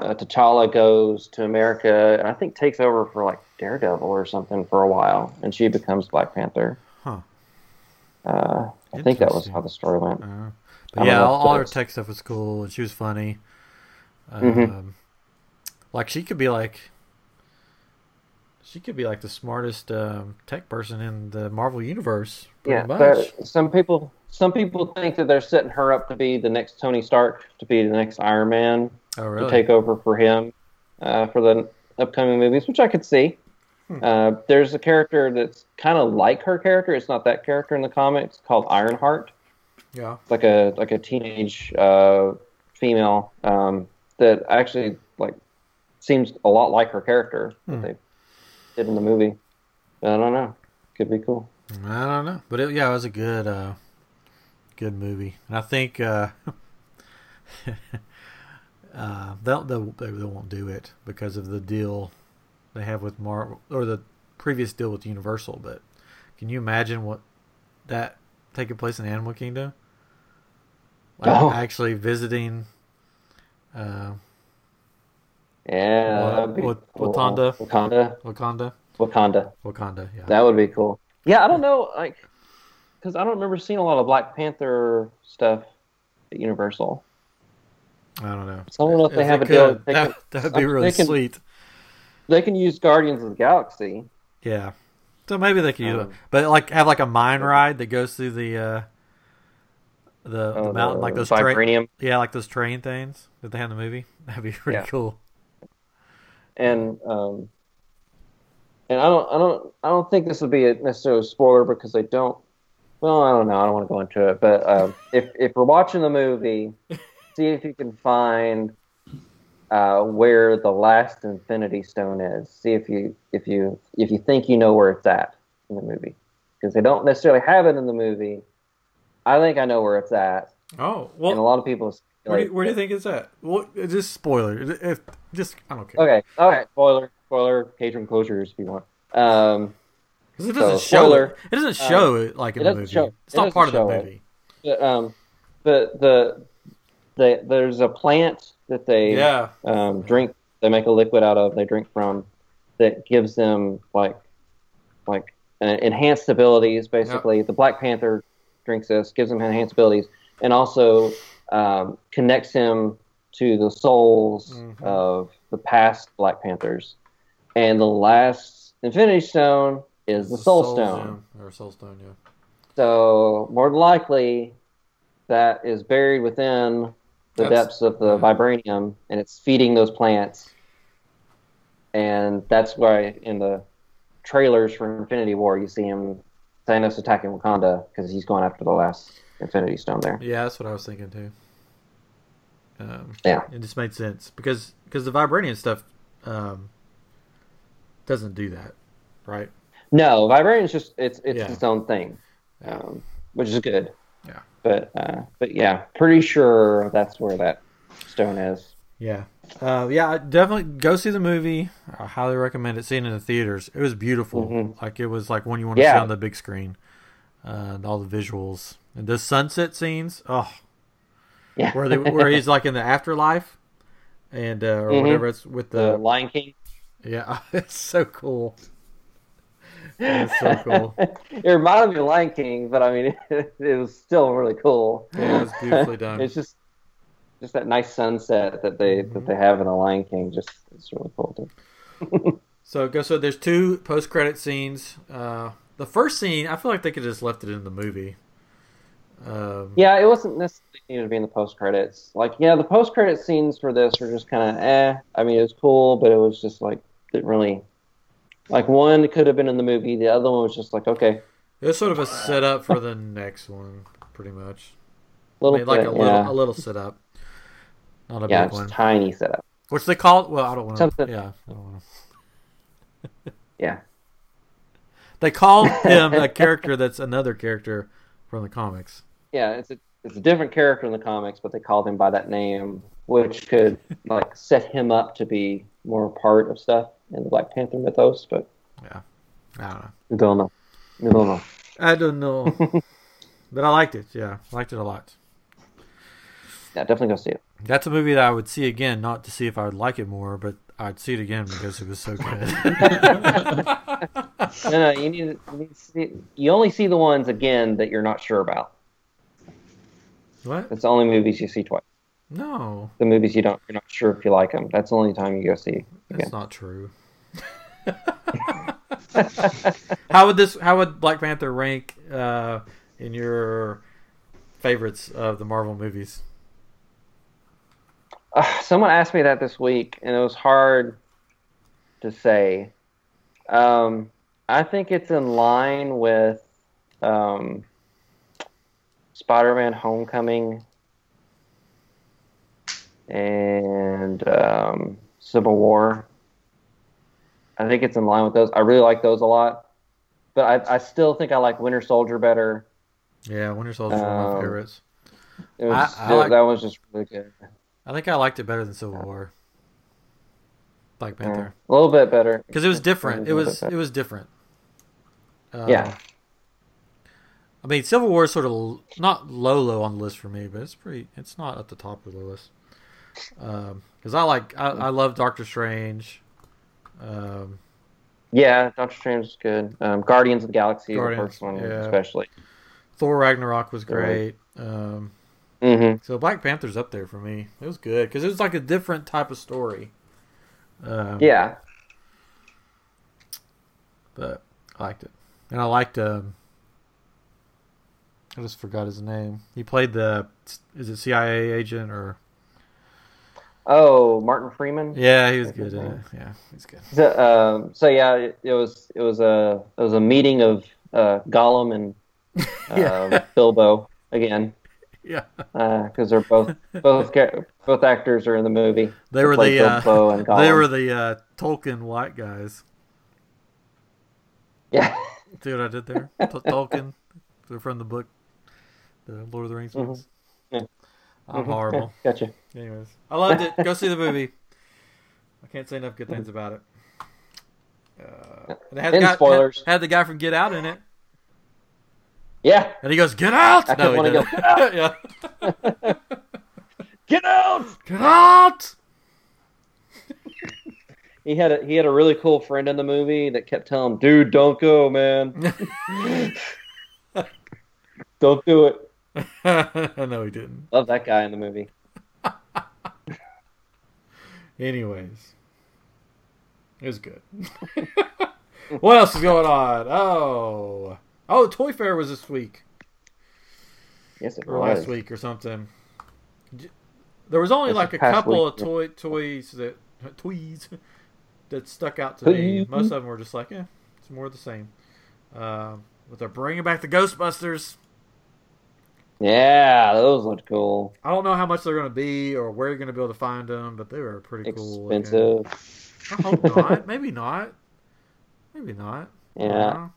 uh, T'Challa goes to America, and I think takes over for like Daredevil or something for a while, and she becomes Black Panther. Huh. Uh, I think that was how the story went. Uh, but yeah, all, all her tech stuff was cool, and she was funny. Um, Mhm. Like she could be like, she could be like the smartest um, tech person in the Marvel universe. Yeah, some people some people think that they're setting her up to be the next Tony Stark, to be the next Iron Man, oh to take over for him uh, for the upcoming movies, which I could see. Hmm. Uh, there's a character that's kind of like her character. It's not that character in the comics called Ironheart. yeah. It's like a like a teenage uh, female um, that actually like seems a lot like her character Hmm. that they did in the movie. But I don't know. Could be cool. I don't know, but it, yeah, it was a good, uh, good movie, and I think uh, uh, they'll, they'll they they won't do it because of the deal they have with Marvel or the previous deal with Universal. But can you imagine what that taking place in Animal Kingdom? Like Oh. actually visiting. Uh, Yeah, Wa- that'd be Wa- cool. Wakanda? Wakanda, Wakanda, Wakanda. Wakanda, yeah. That would be cool. Yeah, I don't know, like, because I don't remember seeing a lot of Black Panther stuff at Universal. I don't know. So I don't know if they have a deal. could, They that, can, that would be they really can- sweet. they can use Guardians of the Galaxy. Yeah. So maybe they could use it, Um, but like have like a mine ride that goes through the uh, the, uh, the mountain, like those train, vibranium, yeah, like those train things that they have in the movie. That'd be pretty Yeah. cool. And um, and I don't, I don't, I don't think this would be a necessarily a spoiler because they don't. Well, I don't know. I don't want to go into it, but um, if if we're watching the movie, see if you can find uh, where the last Infinity Stone is. See if you if you if you think you know where it's at in the movie, because they don't necessarily have it in the movie. I think I know where it's at, Oh well, and a lot of people. Where, do you, where do you think it's at? Well, it's just spoiler. If just I don't care Okay, all right. Spoiler, spoiler. Cage enclosures if you want. Um, it doesn't so, show spoiler. it. Doesn't show it like in it the movie. show- it's it not part of the movie. the, um, the the the there's a plant that they Yeah. um, drink. They make a liquid out of. They drink from that gives them like like uh, enhanced abilities. Basically, the Black Panther drinks this, gives them enhanced abilities, and also um, connects him to the souls Mhm. of the past Black Panthers. And the last Infinity Stone is the Soul, Stone. or Soul Stone. Yeah. So more than likely, that is buried within the That's- depths of the yeah. vibranium, and it's feeding those plants. And that's why in the trailers for Infinity War, you see him Thanos attacking Wakanda because he's going after the last Infinity Stone there. Yeah, that's what I was thinking too. Um, Yeah. it just made sense because because the vibranium stuff um, doesn't do that, right? No, vibranium's just it's it's Yeah. its own thing, um, which is good. Yeah. But uh, but yeah, pretty sure that's where that stone is. Yeah, Uh, yeah, definitely go see the movie. I highly recommend it. Seeing it in the theaters, it was beautiful. Mhm. Like it was like one you want to Yeah. see on the big screen. Uh, and all the visuals and the sunset scenes. Oh, Yeah. where they where he's like in the afterlife, and uh, or Mhm. whatever it's with the the Lion King. yeah. It's so cool. It's so cool. it reminded me of Lion King, but I mean, it, it was still really cool. Yeah, it was beautifully done. it's just just that nice sunset that they that they have in the Lion King. Just it's really cool. Too. So go. So there's two post credit scenes. Uh, the first scene, I feel like they could have just left it in the movie. Um, Yeah, it wasn't necessarily needed to be in the post credits. Like, yeah, the post credit scenes for this were just kind of eh. I mean, it was cool, but it was just like didn't really. Like one could have been in the movie, the other one was just like okay, It was sort of a setup for the next one, pretty much. I little mean, like bit, a little, yeah, a little setup, not a yeah, big one. tiny setup. Which they call well, I don't want to. Something- Yeah, I don't want to. Yeah, They call him a character that's another character from the comics. Yeah, it's a it's a different character in the comics, but they called him by that name, which could like set him up to be more a part of stuff in the Black Panther mythos. But yeah, I don't know. we don't know. We don't know. I don't know, but I liked it. Yeah, I liked it a lot. Yeah, definitely go see it. That's a movie that I would see again, not to see if I would like it more, but I'd see it again because it was so good. No, no, you need, you need to see. You only see the ones again that you're not sure about. What? It's the only movies you see twice. No, The movies you don't, you're not sure if you like them. That's the only time you go see. that's again. not true. how would this? How would Black Panther rank uh, in your favorites of the Marvel movies? Uh, someone asked me that this week, and it was hard to say. Um, I think it's in line with um, Spider-Man: Homecoming and um, Civil War. I think it's in line with those. I really like those a lot, but I, I still think I like Winter Soldier better. Yeah, Winter Soldier is one of my Um, favorites. It was I- I that was just really good. I think I liked it better than Civil War. Black Yeah. Panther A little bit better because it was different. It was it was different. Uh, Yeah. I mean, Civil War is sort of not low low on the list for me, but it's pretty. It's not at the top of the list. Because I like I, I love Doctor Strange. Um, Yeah, Doctor Strange is good. Um, Guardians of the Galaxy, Guardians, the first one yeah. especially. Thor Ragnarok was great. Um, hmm so Black Panther's up there for me. It was good because it was like a different type of story. Um, Yeah, but I liked it, and I liked. Um, I just forgot his name. He played the is it CIA agent or Oh, Martin Freeman. yeah, he was good in it. Yeah, he's good. So, um, so yeah, it, it was it was a it was a meeting of uh, Gollum and uh, Yeah. Bilbo again Yeah, because they're both both both actors are in the movie. they were play the uh, Bilbo and Gollum. they were the uh, Tolkien white guys. yeah. See what I did there? T- Tolkien, they're from the book, the Lord of the Rings Mhm. Yeah. I'm Mhm. horrible. Gotcha. Anyways, I loved it. Go see the movie. I can't say enough good things about it. Uh, and it had, the guy, spoilers. Had, had the guy from Get Out in it, Yeah. and he goes, "Get out!" I no, he to didn't. go, yeah. Get out! Get out! He had a he had a really cool friend in the movie that kept telling him, "Dude, don't go, man. don't do it." no, he didn't. Love that guy in the movie. Anyways, it was good. what else is going on? Oh, oh, Toy Fair was this week Yes, it or was. last week or something. There was only This like a couple week, of toy toys that toys that stuck out to me. Most of them were just like, yeah, it's more of the same. Um, but they're bringing back the Ghostbusters. Yeah, those looked cool. I don't know how much they're going to be or where you're going to be able to find them, but they were pretty cool. looking. Expensive. I hope not. Maybe not. Maybe not. Yeah.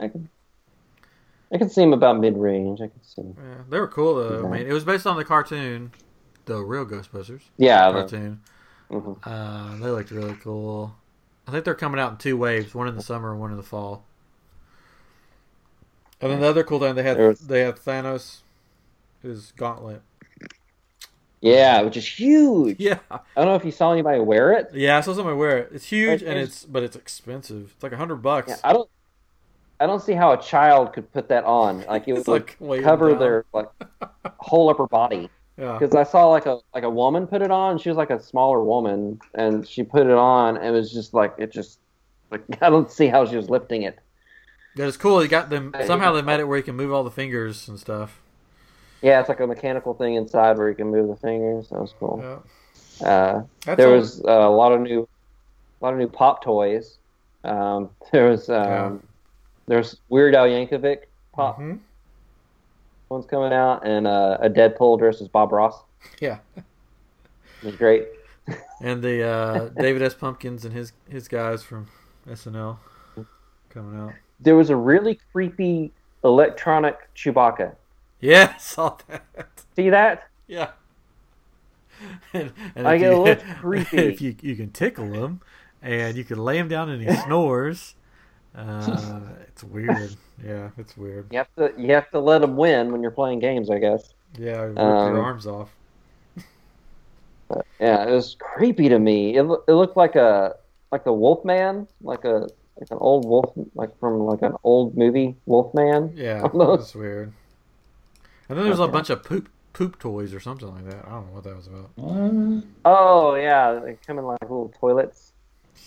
I can. I can see them about mid range. I can see. Them. Yeah, they were cool though. I mean, it was based on the cartoon, the real Ghostbusters Yeah, the- cartoon. mhm. Uh, they looked really cool. I think they're coming out in two waves, one in the summer and one in the fall. And then the other cool thing they had was... they have Thanos, his gauntlet. yeah, which is huge. Yeah, I don't know if you saw anybody wear it. yeah. I saw somebody wear it. It's huge and it's but it's expensive. It's like a hundred bucks. Yeah, I don't. I don't see how a child could put that on. Like it would like weighing cover down. their like whole upper body. yeah. Because I saw like a like a woman put it on. She was like a smaller woman, and she put it on. And it was just like it just like I don't see how she was lifting it. Yeah, it's cool. They got them somehow they made it where you can move all the fingers and stuff. Yeah, it's like a mechanical thing inside where you can move the fingers. That was cool. Yeah. Uh, there was uh, a lot of new, a lot of new pop toys. Um, there was um, Yeah. there's Weird Al Yankovic pop Mhm. ones coming out, and uh, a Deadpool dressed as Bob Ross. Yeah. It was great. And the uh, David S. Pumpkins and his his guys from SNL coming out. There was a really creepy electronic Chewbacca. Yeah, I saw that. See that? Yeah. And, and Like, it you, looks creepy. If you you can tickle him, and you can lay him down and he snores. Uh, it's weird. Yeah, it's weird. You have to you have to let them win when you're playing games, I guess. Yeah, rip Um, your arms off. Yeah, it was creepy to me. It, it looked like a like the Wolfman, like a like an old wolf, like from like an old movie Wolfman. Yeah, almost. it's weird. And then there's a bunch of poop poop toys or something like that. I don't know what that was about. What? Oh yeah, they come in like little toilets,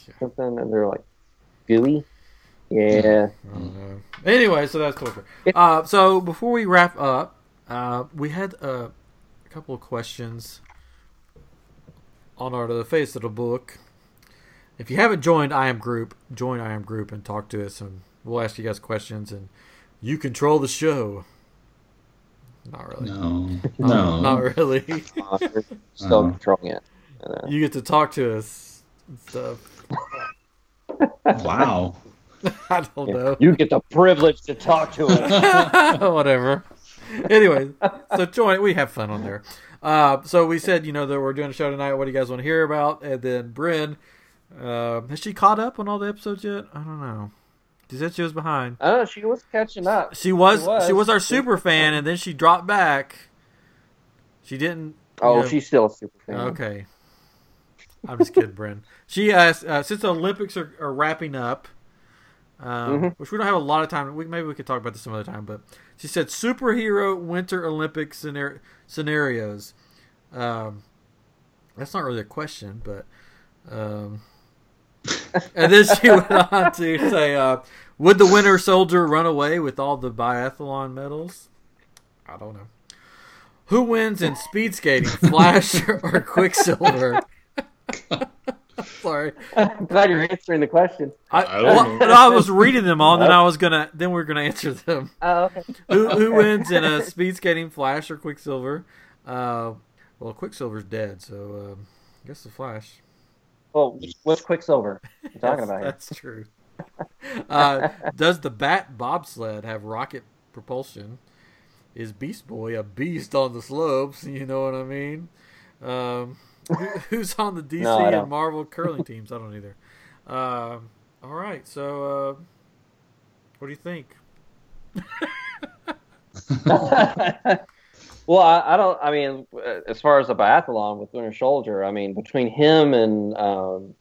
Yeah. something, and they're like gooey. Yeah. I don't know. Anyway, so that's Twitter. It- Uh, so before we wrap up, uh, we had uh, a couple of questions on our the face of the book. If you haven't joined I Am Group, join I Am Group and talk to us, and we'll ask you guys questions, and you control the show. Not really. No. Not- No. not really. Uh, still Uh-huh. controlling it. Uh, you get to talk to us and stuff. Wow. I don't know. you get the privilege to talk to us. Whatever. Anyway, so join. We have fun on there. Uh, so we said, you know, that we're doing a show tonight. What do you guys want to hear about? And then Bryn, uh, has she caught up on all the episodes yet? I don't know. She said she was behind. Oh. She was catching up. She was. She was. She was our super fan, and then she dropped back. She didn't. you Oh, know- she's still a super fan. Okay. I'm just kidding, Bryn. She asked uh, since the Olympics are, are wrapping up, um, Mhm. which we don't have a lot of time. We maybe we could talk about this some other time. But she said superhero Winter Olympic scenar- scenarios. Um, that's not really a question, but um, and then she went on to say, uh, "Would the Winter Soldier run away with all the biathlon medals?" I don't know. Who wins in speed skating, Flash or Quicksilver? Sorry, I'm glad you're answering the question. I, I don't well, know. I was reading them all, and then I was gonna, then we are gonna answer them. Oh, okay. Who, who wins in a speed skating, Flash or Quicksilver? Uh, well, Quicksilver's dead, so um, I guess the Flash. Well, what's Quicksilver? you talking That's, about here? that's true. Uh, does the Bat bobsled have rocket propulsion? Is Beast Boy a beast on the slopes? You know what I mean? Um, who's on the DC No, and. Marvel curling teams? I don't either. Um, all right, so uh, what do you think? well, I, I don't. I mean, uh, as far as the biathlon with Winter Soldier, I mean, between him and um,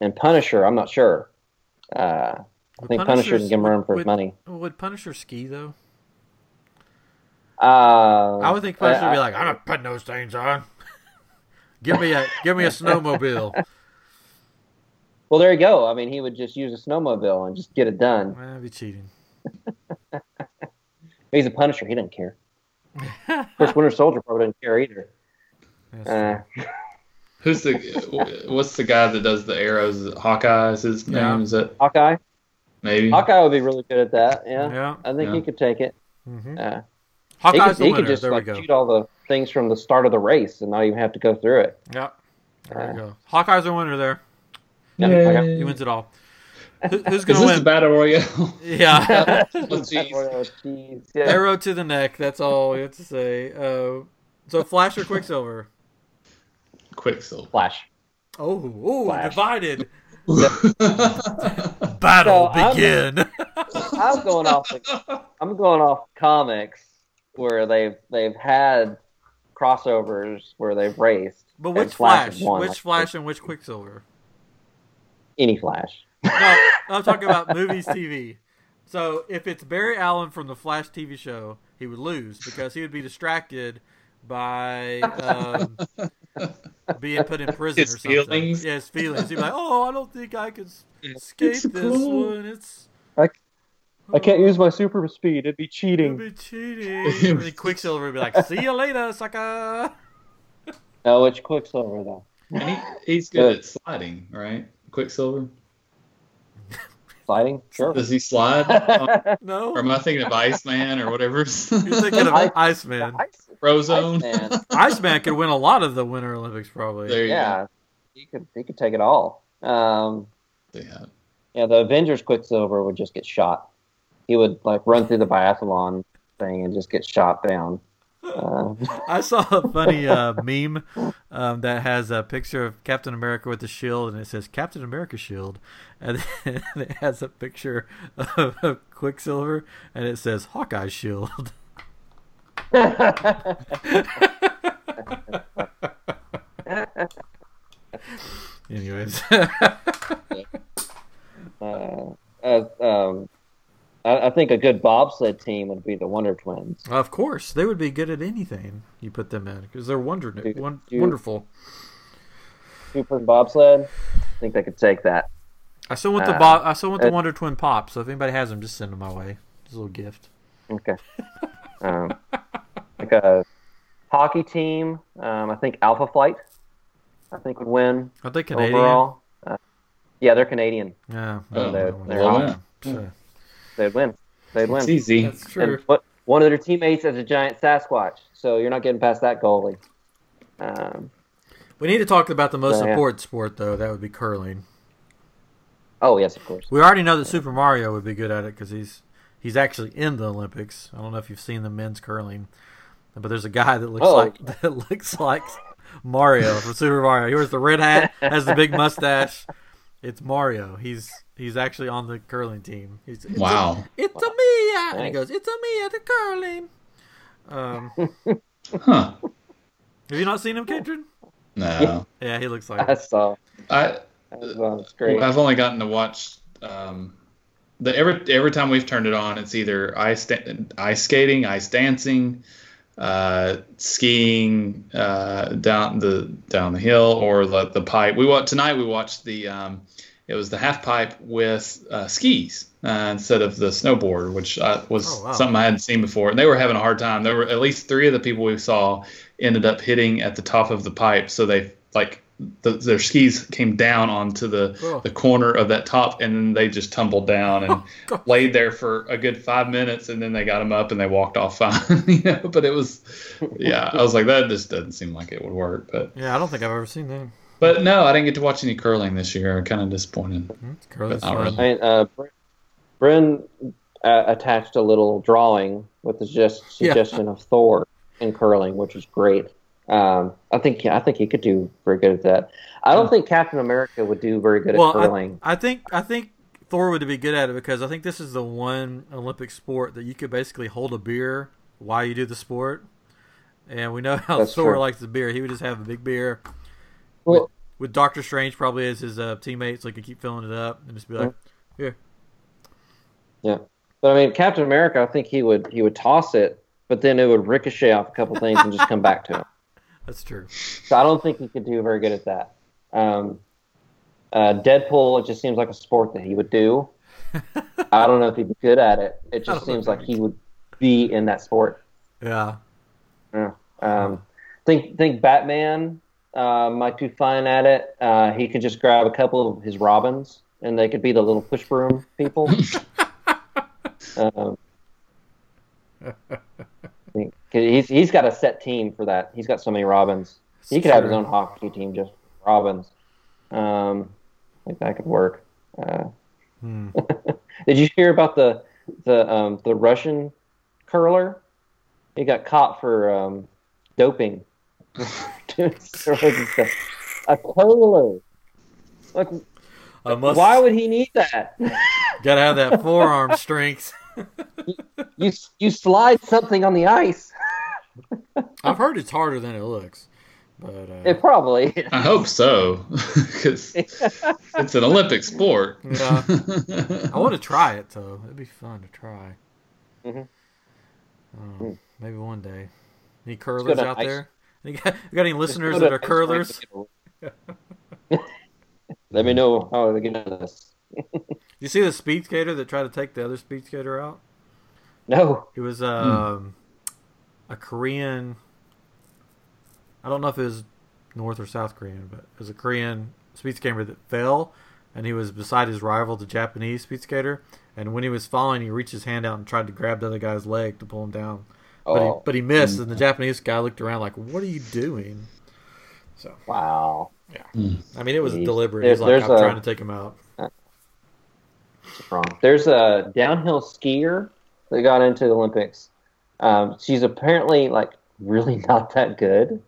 and Punisher, I'm not sure. Uh, I think Punisher can him run for would, his money. Would Punisher ski though? Uh, I would think Punisher would be I- like, "I'm not putting those things on. give me a give me a snowmobile." Well, there you go. I mean, he would just use a snowmobile and just get it done. That'd be cheating. He's a Punisher. He doesn't care. Of course, Winter Soldier probably doesn't care either. Uh, Who's the what's the guy that does the arrows? Is Hawkeye is his Yeah. name? Is it Hawkeye. maybe? Hawkeye would be really good at that. Yeah, yeah. I think Yeah. he could take it. Mm-hmm. Uh, he Hawkeye's could, the he could just there like shoot all the things from the start of the race and not even have to go through it. Yeah. There Uh, we go. Hawkeye's the winner there. Yeah, He wins it all. Who, who's gonna this win? the battle royale? yeah. With. Oh, cheese, yeah. Arrow to the neck. That's all we have to say. Uh, so Flash or Quicksilver? Quicksilver. Flash. Oh, oh, Flash. divided. So Battle I'm- begin. I'm going off. The, I'm going off comics where they've they've had crossovers where they've raced. but which Flash Flash? won, Which like, Flash and which Quicksilver? Any Flash. No, I'm talking about movies, TV. So if it's Barry Allen from the Flash TV show, he would lose because he would be distracted by um, being put in prison His or something. feelings? Yeah, his feelings. He'd be like, "Oh, I don't think I could s- escape It's this cool. one. It's I I can't use my super speed. It'd be cheating. It'd be cheating." and then Quicksilver would be like, "See you later, sucker." Oh, which Quicksilver though? And he, he's good at sliding, right? Quicksilver. Sliding? Sure. Does he slide? or No, am I thinking of Iceman or whatever? you're thinking of Ice- Iceman. Ice- Frozone. Iceman. Iceman could win a lot of the Winter Olympics, probably. There you yeah, he could he could take it all. Um. Yeah. yeah, the Avengers Quicksilver would just get shot. He would like run through the biathlon thing and just get shot down. Uh, I saw a funny uh, meme um, that has a picture of Captain America with the shield, and it says Captain America shield, and then it has a picture of, of Quicksilver, and it says Hawkeye shield. Anyways, uh, uh, um, I, I think a good bobsled team would be the Wonder Twins. of course they would be good at anything you put them in because they're wonder Dude, won- dude. wonderful. Super bobsled. I think they could take that. I still want the Uh, Bob. I still want the Wonder Twin pop. So if anybody has them, just send them my way. Just a little gift. Okay. um, like a hockey team. Um, I think Alpha Flight. I think would win Are they Canadian? overall. Uh, yeah, they're Canadian. Yeah, Oh, they're- they're no, awesome. no. Sure. They'd win. They'd win. It's easy. That's And true. what, one of their teammates is a giant Sasquatch, so you're not getting past that goalie. Um, We need to talk about the most So, yeah. important sport, though. That would be curling. oh yes, of course. We already know that Super Mario would be good at it because he's he's actually in the Olympics. I don't know if you've seen the men's curling, but there's a guy that looks Oh. like that looks like Mario from Super Mario. He wears the red hat, has the big mustache. It's Mario. He's he's actually on the curling team. He's it's Wow. A, it's a me, and he goes, "It's a me at the curling." Um, Huh. have you not seen him, Katrin? No. Yeah, he looks like. I saw. I That was, uh, great. I've only gotten to watch um, the every every time we've turned it on, it's either ice sta- ice skating, ice dancing, uh, skiing uh, down the down the hill, or the, the pipe. We watched tonight. We watched the um, it was the half pipe with uh, skis uh, instead of the snowboard, which uh, was Oh, wow. something I hadn't seen before. And they were having a hard time. There were at least three of the people we saw ended up hitting at the top of the pipe, so they like the, their skis came down onto the Oh. the corner of that top, and then they just tumbled down and Oh, laid there for a good five minutes, and then they got them up and they walked off fine. you know, but it was, yeah, I was like, that just doesn't seem like it would work. But Yeah, I don't think I've ever seen that. But no, I didn't get to watch any curling this year. I'm kind of disappointed. Hmm, Curling's But not fun. I mean, uh, Bryn uh, attached a little drawing with the just Yeah. suggestion of Thor in curling, which is great. Um, I think I think he could do very good at that. I don't think Captain America would do very good Well, at curling. I, I think I think Thor would be good at it because I think this is the one Olympic sport that you could basically hold a beer while you do the sport. And we know how That's Thor true. likes the beer. He would just have a big beer well, with Doctor Strange probably as his uh, teammate, so he could keep filling it up and just be like, "Here, yeah, but I mean, Captain America, I think he would he would toss it, but then it would ricochet off a couple things and just come back to him. that's true." So I don't think he could do very good at that. Um, uh, Deadpool, it just seems like a sport that he would do. I don't know if he'd be good at it. It just seems like he would be in that sport. Yeah, Yeah. Um, think think Batman uh, might do fine at it. Uh, he could just grab a couple of his Robins, and they could be the little push broom people. um, I think- 'cause he's he's got a set team for that. He's got so many Robins. He could have his own hockey team just Robins. Um, I think that could work. Uh, Hmm. did you hear about the the um, the Russian curler? He got caught for um, doping doing steroids and stuff. A curler. Like, I must. why would he need that? Gotta have that forearm strength. you you slide something on the ice. I've heard it's harder than it looks, but uh, It probably. is. I hope so, because it's an Olympic sport. Yeah. I want to try it though. It'd be fun to try. Mhm. Oh, maybe one day. Any curlers out ice- there? You got, you got any listeners that are curlers? Let me know how to get into this. You see the speed skater that tried to take the other speed skater out? No. It was um, a Korean. I don't know if it was North or South Korean, but it was a Korean speed skater that fell, and he was beside his rival, the Japanese speed skater. And when he was falling, he reached his hand out and tried to grab the other guy's leg to pull him down, but he Oh, but he missed. And the mm. Japanese guy looked around like, "What are you doing?" So wow. Yeah. Mm. I mean, it was Jeez. deliberate. There- He's like, "I'm a- trying to take him out." Uh, wrong? There's a downhill skier that got into the Olympics. Um, she's apparently like really not that good,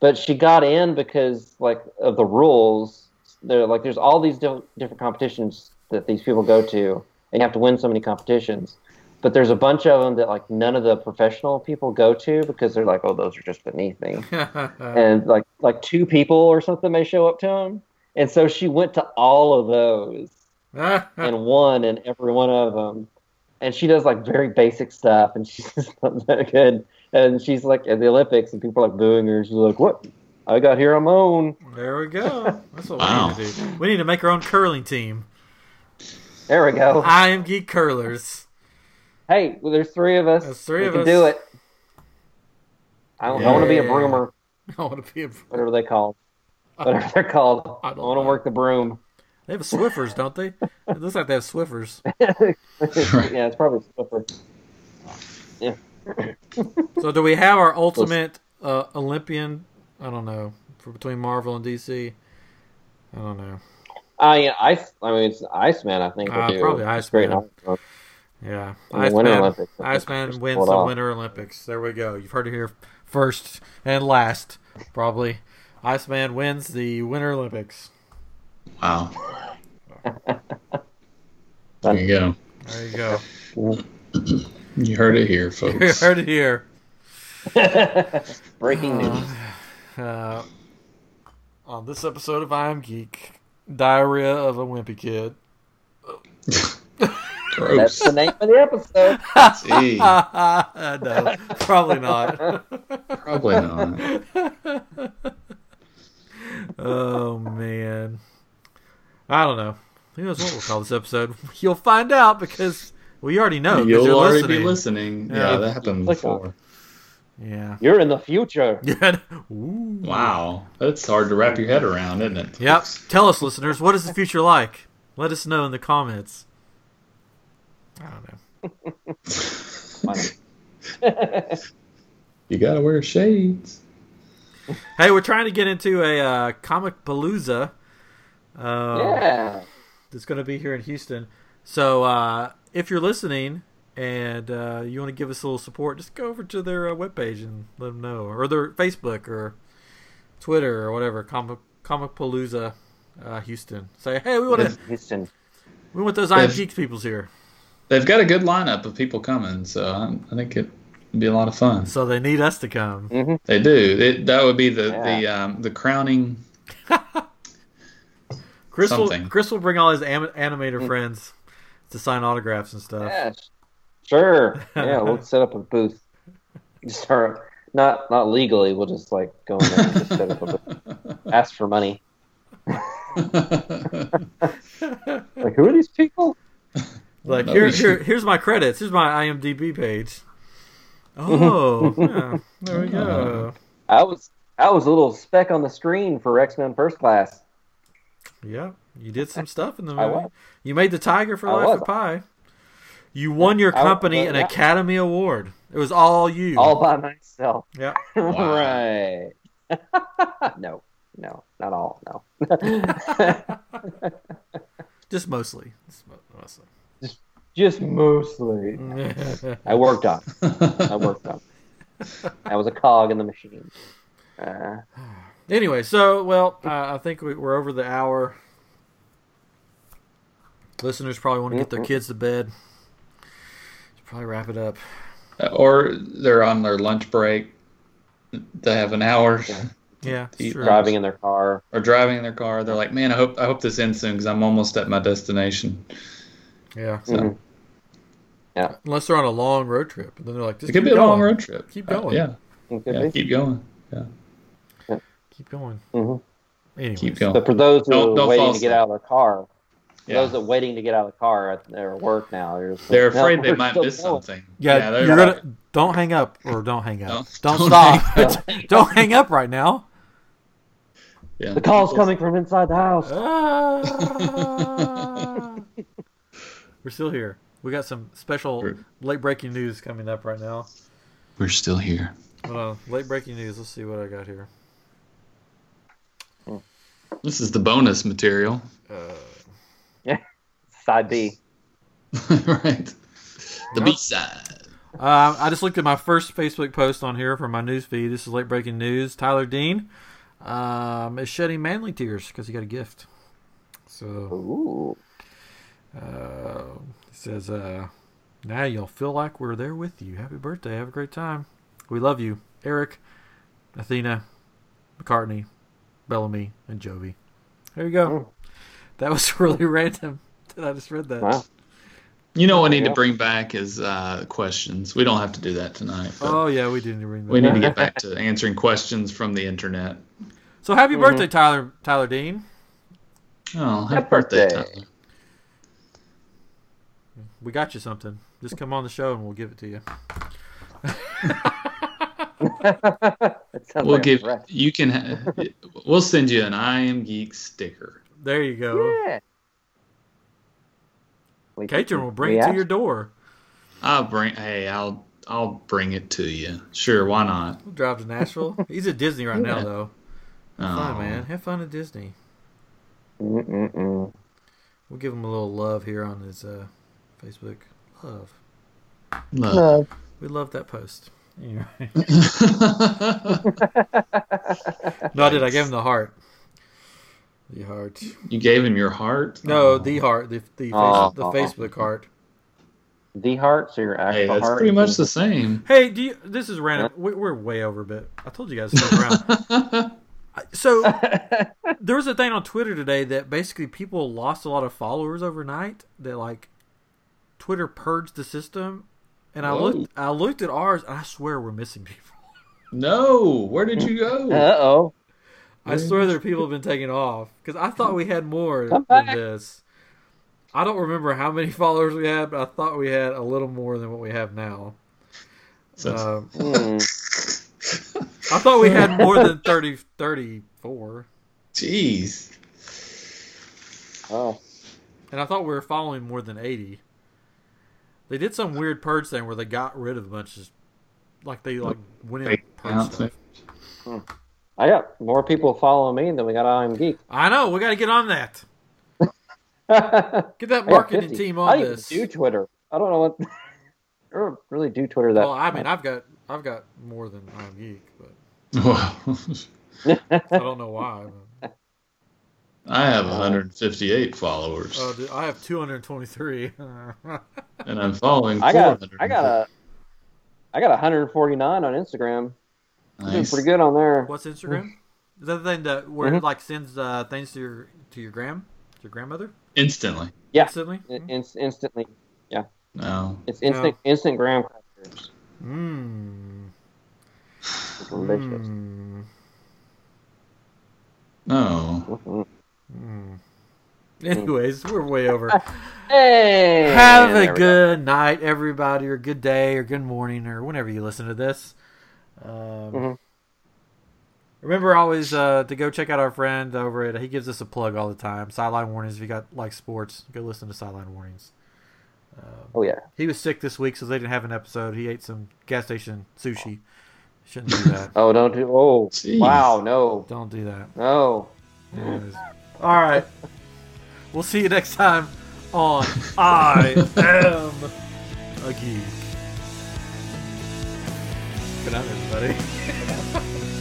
but she got in because like of the rules. There, like, there's all these different different competitions that these people go to, and you have to win so many competitions. But there's a bunch of them that like none of the professional people go to because they're like, oh, those are just beneath me. and like like two people or something may show up to them. And so she went to all of those and won in every one of them. And she does like very basic stuff, and she's just not that good. And she's like at the Olympics, and people are like booing her. She's like, "What? I got here on my own." there we go. That's what Wow. we need to do. We need to make our own curling team. There we go. I am geek curlers. Hey, well, there's three of us. There's three we of can us. do it. I, don't, I want to be a Yeah. broomer, I want to be a. whatever they call, whatever they're called. I I, don't want to work the broom. They have Swiffers, don't they? It looks like they have Swiffers. yeah, it's probably Swiffer. Yeah. so, do we have our ultimate uh, Olympian? I don't know. For between Marvel and DC, I don't know. I yeah, ice. I mean, it's Iceman. I think. Uh, probably Iceman. great. Iceman. Yeah, In the Winter Olympics, I think Iceman wins the off. Winter Olympics. There we go. You've heard it here first and last, probably. Iceman wins the Winter Olympics. Wow. There you go. There you go. You heard it here, folks. you heard it here. Breaking news. Uh, on this episode of I Am Geek, Diarrhea of a Wimpy Kid. That's the name of the episode. Gee, no, probably not. probably not. oh man, I don't know. Who knows what we'll call this episode? You'll find out because we already know. You'll you're already listening. be listening. Yeah. Yeah, that happened Click uh, before. Yeah. You're in the future. Yeah. Ooh. Wow, that's hard to wrap your head around, isn't it? Yep. Tell us, listeners, what is the future like? Let us know in the comments. I don't know. You gotta wear shades. Hey, we're trying to get into a uh, Comicpalooza. Uh, yeah. that's going to be here in Houston. So uh, if you're listening and uh, you want to give us a little support, just go over to their uh, webpage and let them know, or their Facebook or Twitter or whatever. Comic Comicpalooza uh, Houston. Say, hey, we want to Houston. we want those I'm Geeks peoples here. They've got a good lineup of people coming, so I, I think it'd be a lot of fun. So they need us to come. hmm They do. It, that would be the the um, the crowning. Chris will, Chris will bring all his am- animator friends to sign autographs and stuff. Yeah. Sure. Yeah, we'll set up a booth. Just start not not legally. We'll just like go in there and just set up a booth. Ask for money. Like, who are these people? Like No, here, here, here's my credits. Here's my IMDb page. Oh, yeah, there we go. I was I was a little speck on the screen for X Men First Class. Yeah, you did some stuff in the movie. You made the Tiger for I Life was. of Pi. You won your I- company well, an. Academy Award. It was all you. All by myself. yeah. right. no, no, not all. No. Just mostly. Just mostly. Just mostly. I worked on. it. I worked on. it. I was a cog in the machine. Uh, Anyway, so well, uh, I think we, we're over the hour. Listeners probably want to get their kids to bed. Should probably wrap it up. Or they're on their lunch break. They have an hour. Yeah, Eat sure. driving in their car. Or driving in their car. They're like, man, I hope I hope this ends soon because I'm almost at my destination. Yeah, So Mhm. unless they're on a long road trip, and then they're like, just it could keep be a long road trip. Keep Uh, going. yeah, It yeah, keep going. Yeah, keep going. Mm-hmm. keep going. So for those who Don't- are don't waiting to get out of their car, Yeah. those that are waiting to get out of the car they're at their work now, they're, just They're like, "No, afraid they might miss going." something. yeah, they're you're like- gonna don't hang up or don't hang up. Don't- Don't, don't stop. hang don't hang up right now. Yeah. The call's coming from inside the house. Ah. We're still here. We got some special We're- late breaking news coming up right now. We're still here. Hold on, late breaking news. Let's see what I got here. This is the bonus material, Uh, Side B. right? The B side. Uh, I just looked at my first Facebook post on here for my news feed. This is late breaking news. Tyler Dean um, is shedding manly tears because he got a gift. So Ooh. Uh, he says, uh, "Now you'll feel like we're there with you. Happy birthday. Have a great time. We love you, Eric, Athena, McCartney, Bellamy, and Jovi." There you go. Mm. That was really random. That I just read that. Wow. You know what we need Yeah. to bring back is uh, questions. We don't have to do that tonight. Oh yeah, we didn't read that. we need to get back to answering questions from the internet. So happy Mhm. birthday, Tyler Tyler Dean. Oh, happy Happy birthday, birthday. Tyler. We got you something. Just come on the show and we'll give it to you. We'll like give threat. you can. Ha- we'll send you an I am geek sticker. There you go. Yeah. We- will bring we it to asked- your door. I'll bring. Hey, I'll I'll bring it to you. Sure, why not? We'll drive to Nashville. He's at Disney right now, though. Have fun, Oh. man. Have fun at Disney. Mm-mm-mm. We'll give him a little love here on his uh, Facebook. Love. love We love that post. Anyway. no, I did. I gave him the heart. The heart. you gave him your heart. No, Oh. the heart. The the, face, Aw. the Facebook heart. The heart, so your actual Hey, that's heart. pretty much the same. Hey, do you? This is random. We, we're way over a bit. I told you guys to stick around. So there was a thing on Twitter today that basically people lost a lot of followers overnight. That like Twitter purged the system, and I Whoa. looked. I looked at ours, and I swear we're missing people. no, where did you go? Uh oh. I swear there are people have been taken off because I thought we had more Come than back. this. I don't remember how many followers we had, but I thought we had a little more than what we have now. So- Um, Mm. I thought we had more than 30, 34. Jeez. Oh. And I thought we were following more than 80. They did some weird purge thing where they got rid of a bunch of, like they like went in and Fake purged accounts, stuff. Hmm. I got more people following me than we got I'm Geek. I know we got to get on that. Get that marketing 50. team I on don't even this. do Twitter. I don't know what. I don't really do Twitter that. Well, I mean, I've got I've got more than I'm geek, but I don't know why. But, I have 158 followers, oh, dude, I have 223. and I'm following I got. I got a. I got 149 on Instagram. I'm doing pretty good on there. What's Instagram? Is that the thing that where Mhm. it like sends uh, things to your to your gram to your grandmother Instantly. Yeah. instantly? In- inst- instantly, No. it's instant. Instant graham crackers. Mmm. Delicious. Mmm. No. Mm. Anyways, we're way over. Hey, Have a we go. good night, everybody, or good day, or good morning, or whenever you listen to this. Um, Mhm. Remember always uh, to go check out our friend over at. He gives us a plug all the time. Sideline warnings. If you got like sports, go listen to sideline warnings. Oh yeah. He was sick this week, so they didn't have an episode. He ate some gas station sushi. Shouldn't do that. Oh, don't do. Oh, Jeez. wow. No, Don't do that. no. Anyways. All right. We'll see you next time on I Am a Geek. Good night, everybody.